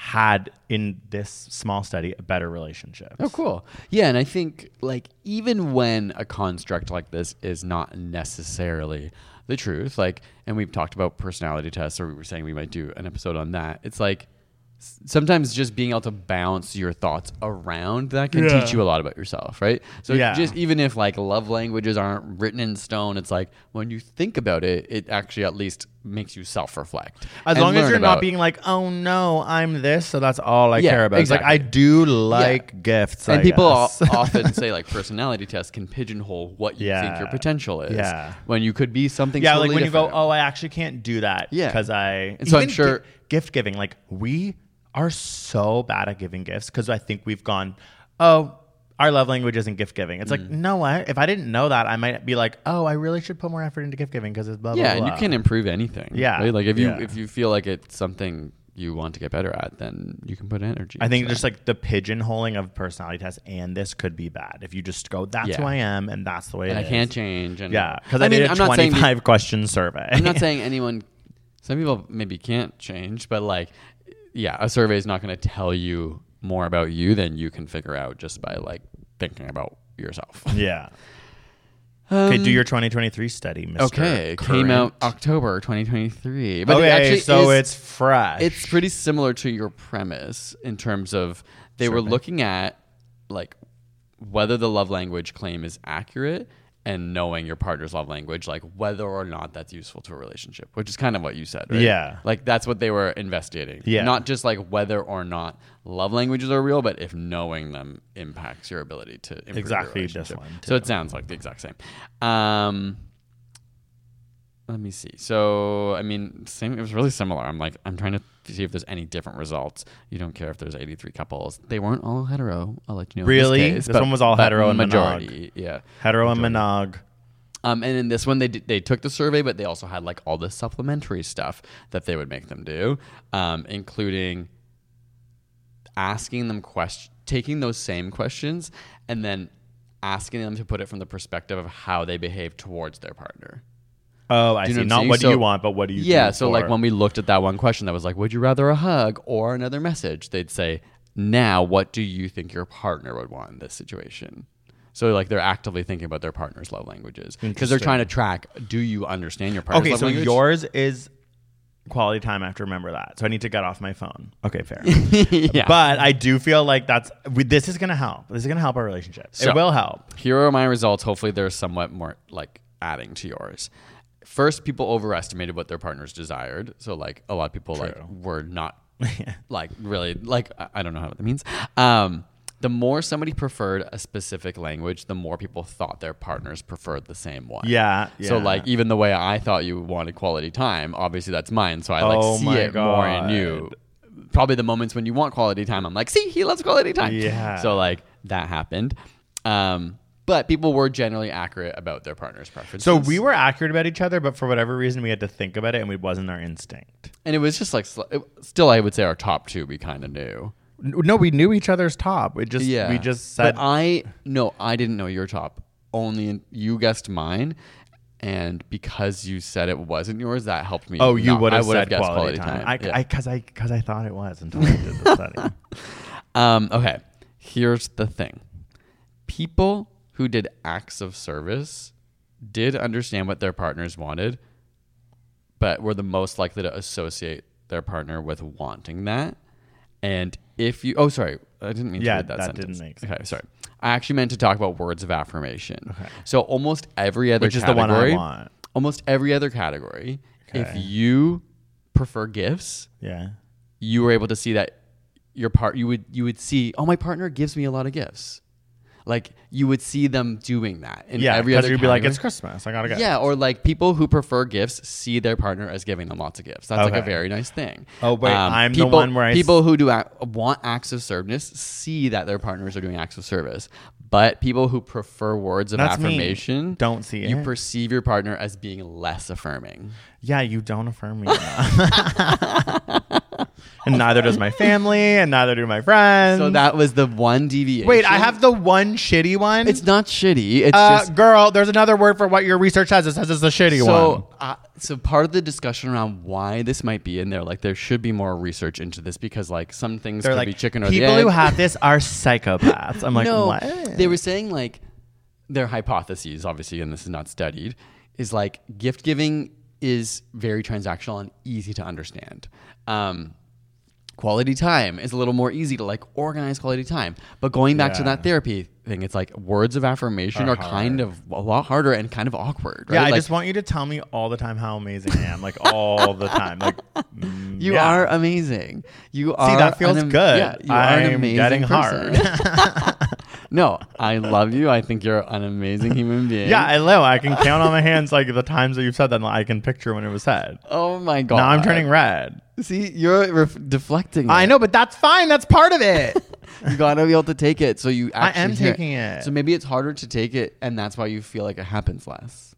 had in this small study a better relationship. Oh, cool. Yeah, and I think like even when a construct like this is not necessarily the truth, like, and we've talked about personality tests, or we were saying we might do an episode on that. It's like sometimes just being able to bounce your thoughts around that can Yeah. teach you a lot about yourself, right? So Yeah. just even if like love languages aren't written in stone, it's like when you think about it, it actually at least makes you self-reflect. As long as you're not being like, oh no, I'm this, so that's all I Yeah, care about. It's like exactly. I do like gifts, and I people al- guess. often say like personality tests can pigeonhole what you think Yeah. your potential is. Yeah. When you could be something. yeah, totally like when you go, different. oh, I actually can't do that. Yeah. because I. And so I'm even sure- gi- gift giving, like we are so bad at giving gifts because I think we've gone, oh, our love language isn't gift giving. It's like Mm. no, I, if I didn't know that, I might be like, oh, I really should put more effort into gift giving because it's blah blah. yeah, and blah. you can improve anything. Yeah, right? like if you yeah. if you feel like it's something you want to get better at, then you can put energy. I think into just that. like the pigeonholing of personality tests and this could be bad if you just go, that's Yeah. who I am and that's the way it is. and it I is." can't change. And Yeah, because I, mean, did a I'm not saying the- 25 question survey. I'm not saying anyone. Some people maybe can't change, but like, yeah, a survey is not going to tell you more about you than you can figure out just by like thinking about yourself. yeah. okay, do your 2023 study, Mr. Um, Okay, it came out October 2023. But okay, it actually so is- it's fresh. it's pretty similar to your premise in terms of they were looking at like whether the love language claim is accurate and knowing your partner's love language, like whether or not that's useful to a relationship, which is kind of what you said, right? Yeah. Like that's what they were investigating. Yeah. Not just like whether or not love languages are real, but if knowing them impacts your ability to improve your Exactly this relationship. one, So it sounds like the exact same. Um, let me see. So, I mean, same. It was really similar. I'm like, I'm trying to see if there's any different results. You don't care if there's 83 couples. They weren't all hetero. I'll let you know. Really? this, case, This but- one was all hetero and majority. Yeah. hetero and monog. Um, and in this one, they did, they took the survey, but they also had like all the supplementary stuff that they would make them do, um, including asking them question, taking those same questions, and then asking them to put it from the perspective of how they behave towards their partner. Oh, I Do see. Not saying? what do you want, but what do you yeah do so like when we looked at that one question that was like would you rather a hug or another message they'd say now what do you think your partner would want in this situation so like they're actively thinking about their partner's love languages because they're trying to track do you understand your partner's Okay, love so language? yours is quality time. I have to remember that. So I need to get off my phone. Okay, fair. yeah But I do feel like that's we, this is gonna help. This is gonna help our relationship. So- it will help. here are my results hopefully they're somewhat more like adding to yours first people overestimated what their partners desired. So like a lot of people like were not like really like I- don't know how that means. Um the more somebody preferred a specific language the more people thought their partners preferred the same one. Yeah. so like even the way i thought you wanted quality time obviously that's mine. So i like Oh see it more in you. Probably the moments when you want quality time i'm like see he loves quality time. Yeah. so like that happened. Um but people were generally accurate about their partner's preferences. So we were accurate about each other, but for whatever reason, we had to think about it, and it wasn't our instinct. and it was just like sl- it, still, I would say our top two we kind of knew. No, we knew each other's top. We just Yeah, we just said But I no, I didn't know your top. Only in, you guessed mine, and because you said it wasn't yours, that helped me. Oh, you would have said guessed quality, time. I, Yeah. I, cause I, cause I thought it was until I did the study. Um, okay, here's the thing: people who did acts of service did understand what their partners wanted, but were the most likely to associate their partner with wanting that. And if you, oh, sorry, I didn't mean Yeah, to read that. that sentence. didn't make sense. Okay, sorry. I actually meant to talk about words of affirmation. Okay. So almost every other Which is the one I category, want. almost every other category, okay. if you prefer gifts, Yeah. you were able to see that your part you would you would see oh my partner gives me a lot of gifts like you would see them doing that in Yeah. every Because other you'd be like, it's Christmas. I gotta go. yeah or like people who prefer gifts see their partner as giving them lots of gifts that's like a very nice thing Um, Oh, wait, I'm the people, one where I s- people who do want acts of service see that their partners are doing acts of service but people who prefer words of That's me. affirmation Don't see it. you perceive your partner as being less affirming Yeah, you don't affirm me. and neither does my family, and neither do my friends. so that was the one deviation Wait, I have the one shitty one. it's not shitty it's uh, just girl. There's another word for what your research has. It says it's the shitty one. so, uh, so part of the discussion around why this might be in there, like there should be more research into this because like some things They're could like be chicken or the people who have this are psychopaths. I'm like, no, what? they were saying like their hypotheses, obviously, and this is not studied, is like gift giving is very transactional and easy to understand. Um, quality time is a little more easy to like organize quality time. But going back to that therapy thing, it's like words of affirmation Are are, kind of a lot harder and kind of awkward. Right? yeah, I Like, just want you to tell me all the time how amazing I am, like all the time. Like mm, You yeah. are amazing. You are. See, that feels am- good. Yeah, you are an I'm amazing getting person. no, I love you. I think you're an amazing human being. Yeah, I know. I can count on my hands like the times that you've said that. and I can picture when it was said. oh my god. Now I'm turning red. See, you're ref- deflecting. I it. know, but that's fine. That's part of it. You gotta be able to take it. So you. I Actually am taking it. So maybe it's harder to take it, and that's why you feel like it happens less.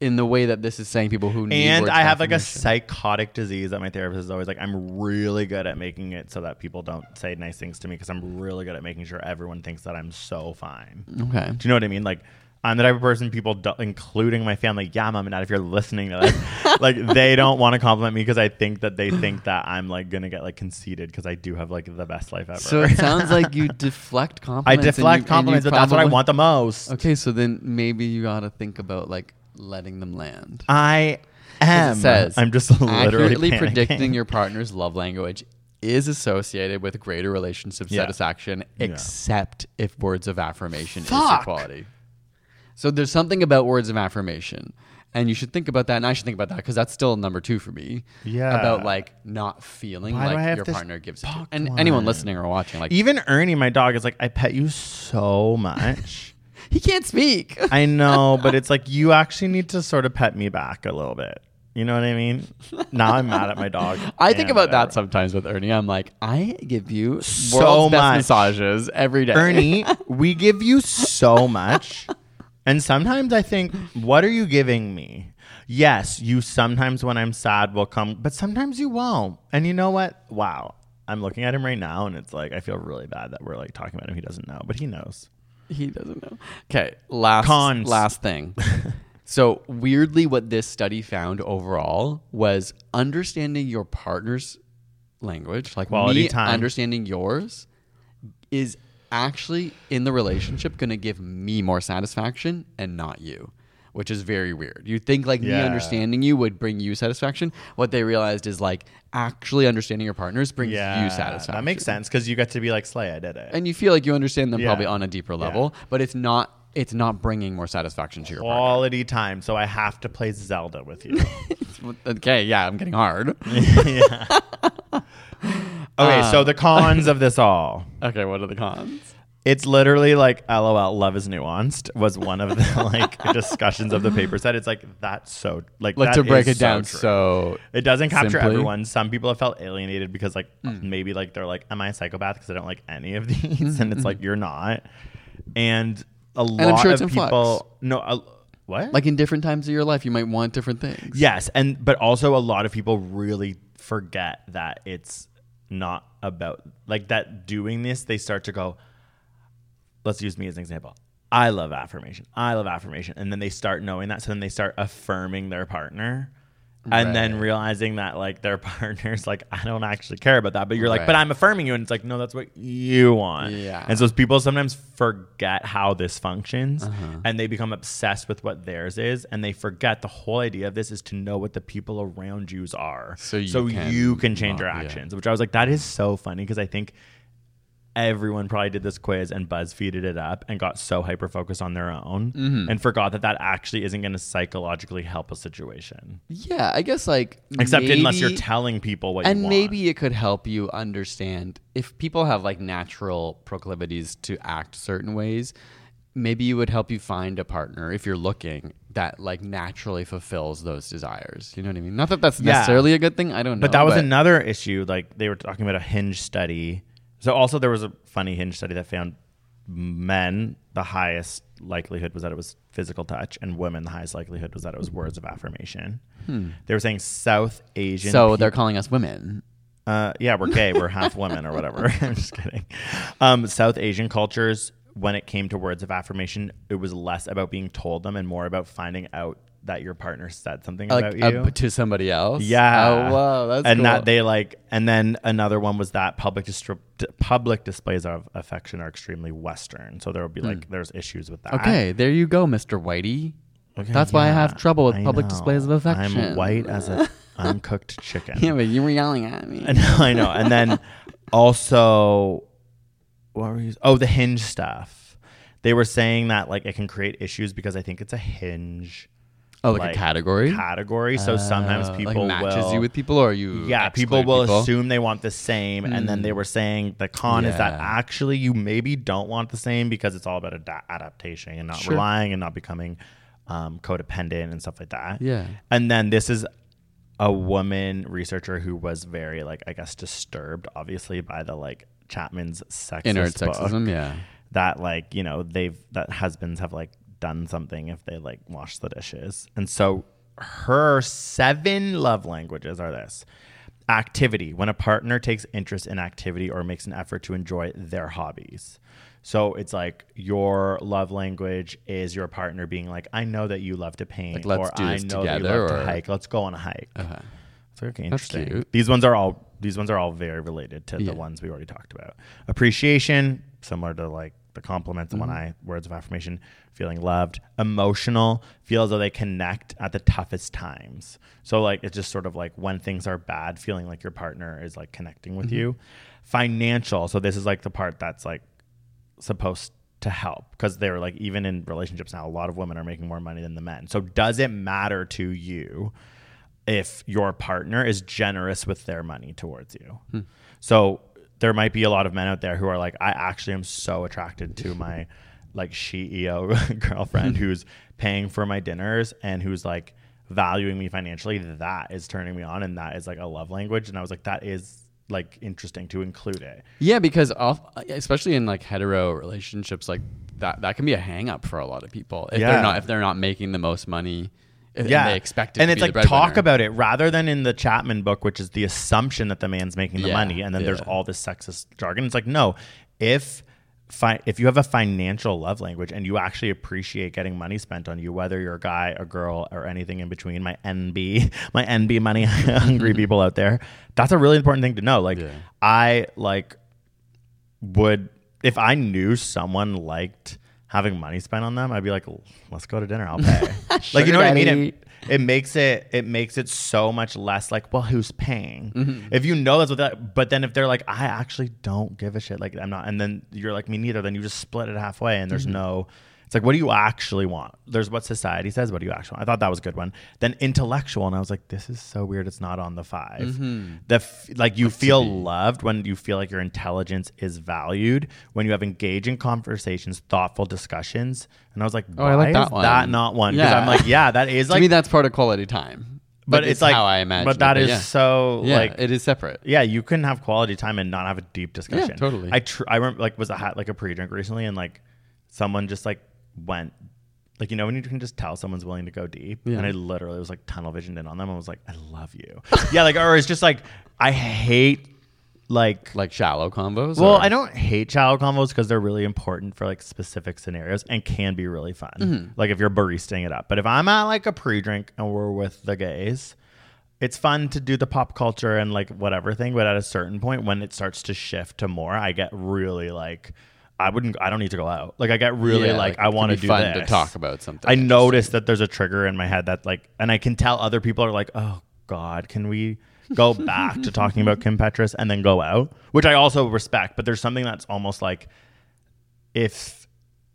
In the way that this is saying people who need and words I have like a affirmation. psychotic disease that my therapist is always like, I'm really good at making it so that people don't say nice things to me because I'm really good at making sure everyone thinks that I'm so fine. Okay. Do you know what I mean? Like, I'm the type of person people, do, including my family, yeah, mom and dad, if you're listening to this, like they don't want to compliment me because I think that they think that I'm like gonna get like conceited because I do have like the best life ever. So it sounds like you deflect compliments. I deflect you compliments, but that's what I want the most. Okay, so then maybe you gotta think about like letting them land. I am. It says I'm just literally accurately predicting your partner's love language is associated with greater relationship Yeah. satisfaction, except if words of affirmation is Fuck. equality. So there's something about words of affirmation. And you should think about that, and I should think about that because that's still number two for me. Yeah. about like not feeling Why do I like have your this partner gives it. To fucked And anyone one? listening or watching, like Even Ernie, my dog, is like, I pet you so much. he can't speak. I know, but it's like you actually need to sort of pet me back a little bit. You know what I mean? Now I'm mad at my dog. I think and about that whatever. sometimes with Ernie. I'm like, I give you So world's best much. massages every day. Ernie, we give you so much. And sometimes I think, what are you giving me? Yes, you sometimes when I'm sad will come, but sometimes you won't. And you know what? Wow. I'm looking at him right now and it's like I feel really bad that we're like talking about him. He doesn't know, but he knows. He doesn't know. Okay, last Cons. last thing. so weirdly, what this study found overall was understanding your partner's language, like Quality me time. understanding yours, is actually in the relationship going to give me more satisfaction and not you. Which is very weird. You'd think like me understanding you would bring you satisfaction. What they realized is like actually understanding your partners brings you satisfaction. That makes sense because you get to be like, Slay, I did it. and you feel like you understand them Yeah. probably on a deeper level, but it's not it's not bringing more satisfaction to your partner. Quality time. So I have to play Zelda with you. Okay, yeah, I'm getting hard. Okay, Uh. so the cons of this all. okay, what are the cons? It's literally like LOL, love is nuanced was one of the like discussions of the paper said It's like that's so like Like that to break is it down true. so it doesn't capture simply. Hmm. everyone. Some people have felt alienated because like maybe like they're like, Am I a psychopath? Because I don't like any of these. and it's like you're not. And a lot I'm sure it's of in flux. people no a, what? like in different times of your life you might want different things. Yes, and but also a lot of people really forget that it's not about like that doing this they start to go let's use me as an example. I love affirmation. I love affirmation and then they start knowing that so then they start affirming their partner and then realizing that like their partner's like I don't actually care about that, but you're like, Right. but I'm affirming you, and it's like no, that's what you want. Yeah. And so people sometimes forget how this functions, Uh-huh. and they become obsessed with what theirs is, and they forget the whole idea of this is to know what the people around you's are, So you so can you can change your not- yeah. actions. Which I was like, that is so funny because I think everyone probably did this quiz and BuzzFeeded it up and got so hyper focused on their own Mm-hmm. and forgot that that actually isn't going to psychologically help a situation. Yeah, I guess like Except unless you're telling people what and maybe it could help you understand if people have like natural proclivities to act certain ways maybe it would help you find a partner if you're looking that like naturally fulfills those desires you know what i mean not that that's Yeah. necessarily a good thing i don't know But that was another issue. Like they were talking about a hinge study. So also there was a funny hinge study that found men the highest likelihood was that it was physical touch, and women the highest likelihood was that it was words of affirmation. They were saying South Asian. Hmm. so they're calling us women Uh, yeah, we're gay. We're half women or whatever. I'm just kidding. Um, South Asian cultures, when it came to words of affirmation, it was less about being told them and more about finding out that your partner said something like about you. uh, to somebody else Yeah. oh wow that's and cool. that they like, and then another one was that public distri- public displays of affection are extremely Western. So there will be like there's issues with that. Hmm. okay there you go mr whitey Okay, that's why i have trouble with I public know. displays of affection I'm white as a uncooked chicken. yeah but you were yelling at me I know, I know. And then also, what were you? Oh, the hinge stuff. They were saying that like it can create issues because I think it's a hinge. Oh like, a category Category. So sometimes Uh, people like matches will, you with people or you Yeah, people will people? Hmm. assume they want the same, and then they were saying the con is that actually you maybe don't want the same because it's all about ada- adaptation and not Sure. relying and not becoming um, codependent and stuff like that. Yeah. And then this is a woman researcher who was very like I guess disturbed, obviously, by the like Chapman's sexist inert book, yeah That like you know they've that husbands have like done something if they like wash the dishes, and so her seven love languages are this. Activity, when a partner takes interest in activity or makes an effort to enjoy their hobbies. So it's like your love language is your partner being like, I know that you love to paint, Like, or I know that you love or- to hike. Let's go on a hike. Uh-huh. okay So okay, That's interesting. cute. These ones are all these ones are all very related to Yeah. the ones we already talked about. Appreciation, similar to like the compliments Mm-hmm. I words of affirmation, feeling loved. Emotional, feel as though they connect at the toughest times. So like it's just sort of like when things are bad, feeling like your partner is like connecting with Mm-hmm. you. Financial, so this is like the part that's like supposed to help because they're like even in relationships now a lot of women are making more money than the men so does it matter to you if your partner is generous with their money towards you so there might be a lot of men out there who are like i actually am so attracted to my like ceo girlfriend hmm. who's paying for my dinners and who's like valuing me financially that is turning me on and that is like a love language and i was like that is like interesting to include it Yeah, because especially in like hetero relationships, like that that can be a hang up for a lot of people if Yeah. they're not if they're not making the most money. Yeah, they expect it. and it's like talk about it rather than in the Chapman book, which is the assumption that the man's making the Yeah, money, and then there's all this sexist jargon. It's like no, if fi- if you have a financial love language and you actually appreciate getting money spent on you, whether you're a guy, a girl, or anything in between, my NB, my NB money hungry people out there, that's a really important thing to know. Like Yeah. I like would if I knew someone liked having money spent on them, I'd be like, let's go to dinner. I'll pay. like you know what I mean? It, it makes it it makes it so much less like, well, who's paying? Mm-hmm. If you know that's what that, but then if they're like, I actually don't give a shit, like I'm not, and then you're like me neither, then you just split it halfway, and there's Mm-hmm. no. It's like, what do you actually want? There's what society says. What do you actually want? I thought that was a good one. Then intellectual, and I was like, this is so weird. It's not on the 5 Mm-hmm. The f- like you feel loved when you feel like your intelligence is valued. When you have engaging conversations, thoughtful discussions, and I was like, Oh, I like why that is one. That not one because Yeah. I'm like, yeah, that is like to me, that's part of quality time. but it's, like how I imagine. But it, that is yeah. so yeah, like it is separate. yeah, you can have quality time and not have a deep discussion. Yeah, totally. I tr- I remember like was a hat like a pre-drink recently, and like someone just like went like you know when you can just tell someone's willing to go deep, Yeah. and I literally was like tunnel visioned in on them. I was like, I love you. yeah, like or it's just like I hate like Like shallow combos. well, or- I don't hate shallow combos because they're really important for like specific scenarios and can be really fun. Mm-hmm. Like if you're baristaing it up. But if I'm at like a pre-drink and we're with the gays, it's fun to do the pop culture and like whatever thing, but at a certain point when it starts to shift to more, I get really like I wouldn't I don't need to go out. Like I get really Yeah, like, like, I it want to be do fun to this. talk about something I notice that there's a trigger in my head that like and I can tell other people are like, "Oh god, can we go back to talking about Kim Petras and then go out?" Which I also respect, but there's something that's almost like if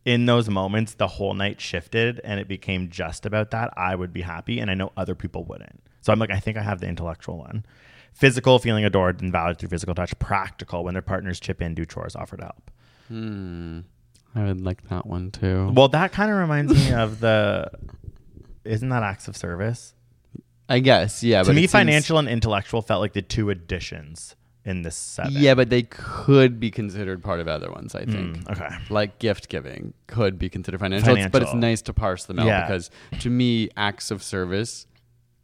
in those moments the whole night shifted and it became just about that, I would be happy and I know other people wouldn't. So I'm like, I think I have the intellectual one. Physical, feeling adored and valued through physical touch. Practical, when their partners chip in, do chores, offer to help. I would like that one too. Well, that kind of reminds me of the. Isn't that acts of service? I guess, yeah. to but me, it seems- financial and intellectual felt like the two additions in this seven. Yeah, but they could be considered part of other ones. I think. Mm, okay. Like gift giving could be considered financial, It's- but it's nice to parse them out Yeah. because to me, acts of service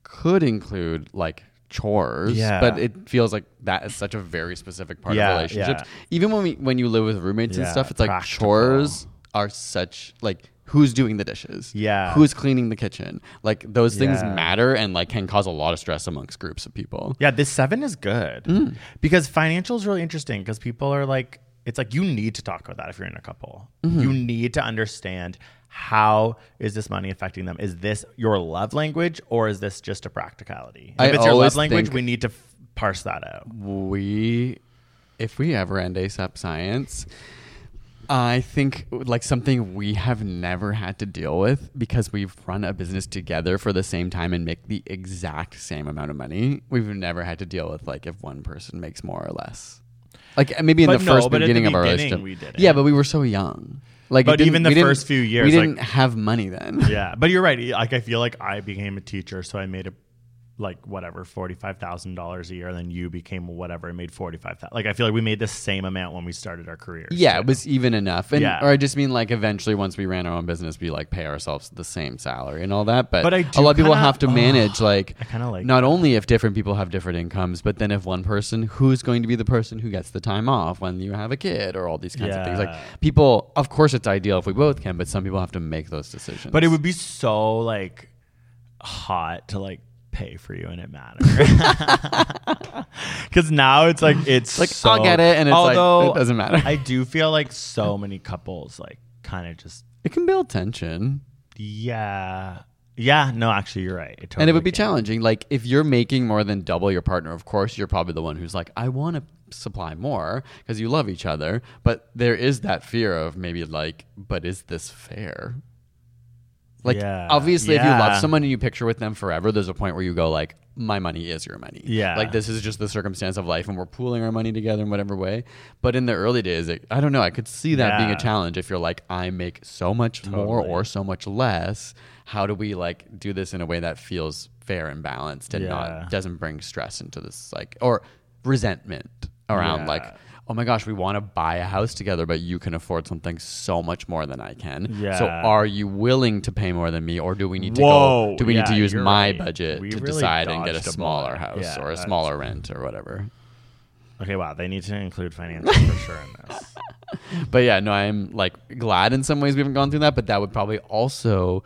could include like chores. Yeah. but it feels like that is such a very specific part Yeah, of relationships. yeah. Even when we when you live with roommates and stuff, it's like chores are such like who's doing the dishes Yeah. who's cleaning the kitchen like those things Yeah. matter and like can cause a lot of stress amongst groups of people Yeah, this seven is good Mm. because financial is really interesting because people are like, it's like you need to talk about that if you're in a couple. Mm-hmm. You need to understand how is this money affecting them. Is this your love language or is this just a practicality? I if it's your love language, we need to f- parse that out. we if we ever end ASAP science, I think like something we have never had to deal with because we've run a business together for the same time and make the exact same amount of money. We've never had to deal with like if one person makes more or less. Like maybe in But the no, first at the beginning of our beginning relationship. Yeah, but we were so young. Like But even the first few years, we like- didn't have money then. yeah, but you're right. Like I feel like I became a teacher, so I made a like whatever forty five thousand dollars a year, and then you became whatever and made forty five thousand. Like I feel like we made the same amount when we started our careers. Yeah, it was even enough. And Yeah. or I just mean like eventually once we ran our own business, we like pay ourselves the same salary and all that. But, But I a do lot of people kinda- have to manage like I kinda like not only if different people have different incomes, but then if one person who's going to be the person who gets the time off when you have a kid or all these kinds of things. Like people of course it's ideal if we both can, but some people have to make those decisions. But it would be so like hot to like pay for you and it matter. Because now it's like it's Like, so, I'll get it, and it's like, it doesn't matter. I do feel like so many couples like kind of just it can build tension. yeah yeah no actually you're right. It and it would be can. challenging. Like if you're making more than double your partner, of course you're probably the one who's like, I want to supply more because you love each other. But there is that fear of maybe like, but is this fair? Like Yeah. obviously, if you love someone and you picture with them forever, there's a point where you go like, my money is your money. Yeah. Like this is just the circumstance of life, and we're pooling our money together in whatever way. But in the early days, it, I don't know. I could see that being a challenge if you're like, I make so much more or so much less. How do we like do this in a way that feels fair and balanced and Yeah. not doesn't bring stress into this like or resentment around Yeah. like oh my gosh we want to buy a house together but you can afford something so much more than I can Yeah. so are you willing to pay more than me or do we need to Whoa, go do we need to use my right. budget We to really decide and get a smaller bullet. house Yeah, or a smaller rent or whatever Okay, wow, they need to include financial for sure in this. but yeah no I'm like glad in some ways we haven't gone through that but that would probably also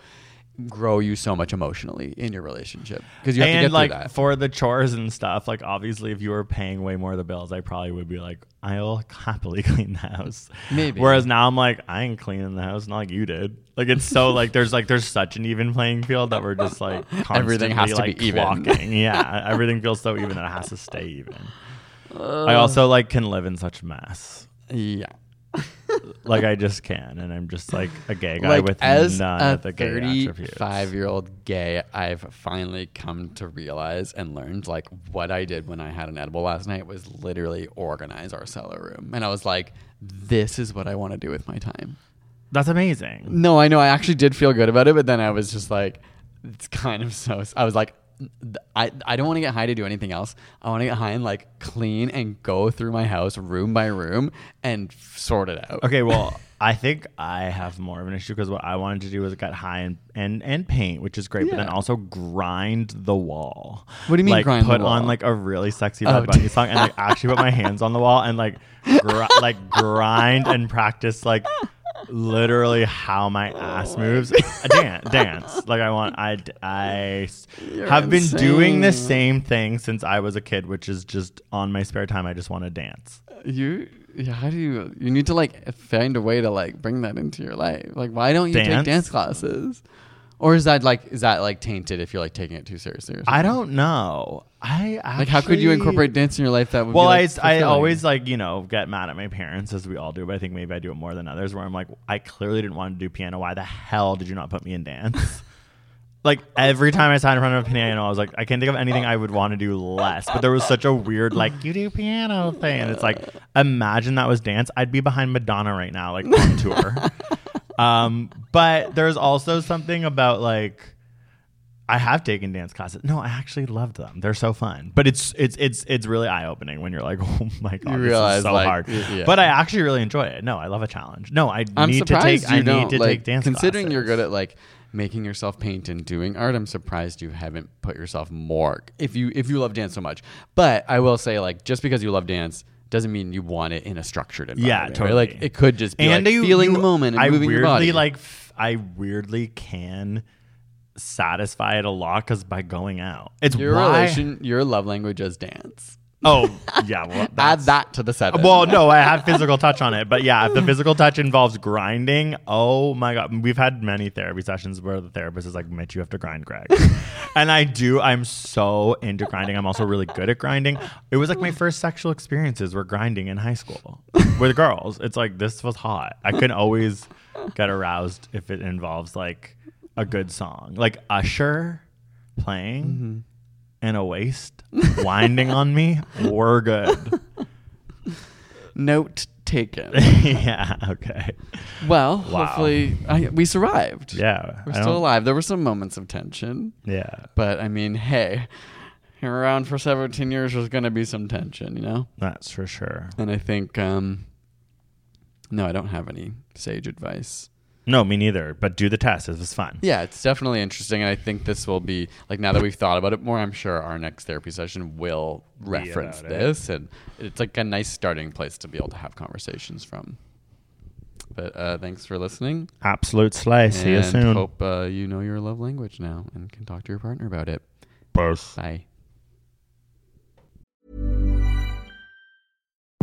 grow you so much emotionally in your relationship because you have to and get like through that for the chores and stuff, like obviously, if you were paying way more of the bills, I probably would be like, I'll happily clean the house. Maybe. Whereas now I'm like, I ain't cleaning the house, not like you did. Like it's so like there's like there's such an even playing field that we're just like Everything has constantly, to be like, even. yeah, everything feels so even that it has to stay even. Uh. I also like can live in such a mess. yeah Like I just can, and I'm just like a gay guy like with as none a of the gay attributes. 35 year old gay i've finally come to realize and learned like what i did when i had an edible last night was literally organize our cellar room and i was like this is what i want to do with my time That's amazing. no i know i actually did feel good about it but then i was just like it's kind of so i was like I, I don't want to get high to do anything else. I want to get high and like clean and go through my house room by room and sort it out. Okay, well, I think I have more of an issue because what I wanted to do was get high and and, and paint, which is great, but then also grind the wall. What do you mean like, grind the put on like a really sexy Oh, Bad Bunny song and like actually put my hands on the wall and like gr- like grind and practice like literally how my ass oh moves. dance, dance. Like I want. I I have been doing the same thing since I was a kid, which is just on my spare time. I just want to dance. Uh, you, yeah, how do you? You need to like find a way to like bring that into your life. Like, why don't you take Dance? dance classes? Or is that like is that like tainted if you're like taking it too seriously? I don't know. I like. How could you incorporate dance in your life that would? Well, I, like, I fulfilling? always like you know get mad at my parents as we all do, but I think maybe I do it more than others. Where I'm like, I clearly didn't want to do piano. Why the hell did you not put me in dance? like every time I sat in front of a piano, I was like, I can't think of anything I would want to do less. But there was such a weird like you do piano thing, and it's like imagine that was dance. I'd be behind Madonna right now, like on tour. um, but there's also something about like. I have taken dance classes. No, I actually loved them. They're so fun. But it's it's it's it's really eye opening when you're like, oh my god, You this is so like, hard. yeah. But I actually really enjoy it. No, I love a challenge. No, I I'm need to take. you I need to like, take dance. Considering you're good at like making yourself paint and doing art, I'm surprised you haven't put yourself more. If you if you love dance so much, but I will say like just because you love dance. Doesn't mean you want it in a structured environment. Yeah, right? totally. Like it could just be and like you, feeling you- the moment and I moving weirdly your body. like. f- I weirdly can satisfy it a lot because by going out, it's your why. relation, your love language is dance. Oh yeah, well, Add that to the seven. Well, no, I have physical touch on it, but yeah, if the physical touch involves grinding, oh my god, we've had many therapy sessions where the therapist is like, "Mitch, you have to grind, Greg," and I do. I'm so into grinding. I'm also really good at grinding. It was like my first sexual experiences were grinding in high school with girls. It's like this was hot. I can always get aroused if it involves like a good song, like Usher playing. Mm-hmm. And a waist winding on me, we're good. Note taken. yeah. Okay. Well, Wow. hopefully I, we survived. Yeah. We're I still don't- alive. There were some moments of tension, Yeah. but I mean, hey, you're around for 17 years. There's going to be some tension, you know. That's for sure. And I think, um, no, I don't have any sage advice. No, me neither. But do the test. It was fun. Yeah, it's definitely interesting, and I think this will be like now that we've thought about it more. I'm sure our next therapy session will reference this, and it's like a nice starting place to be able to have conversations from. But uh, thanks for listening. Absolute slay. See you soon. Hope uh, you know your love language now and can talk to your partner about it. Both. Bye.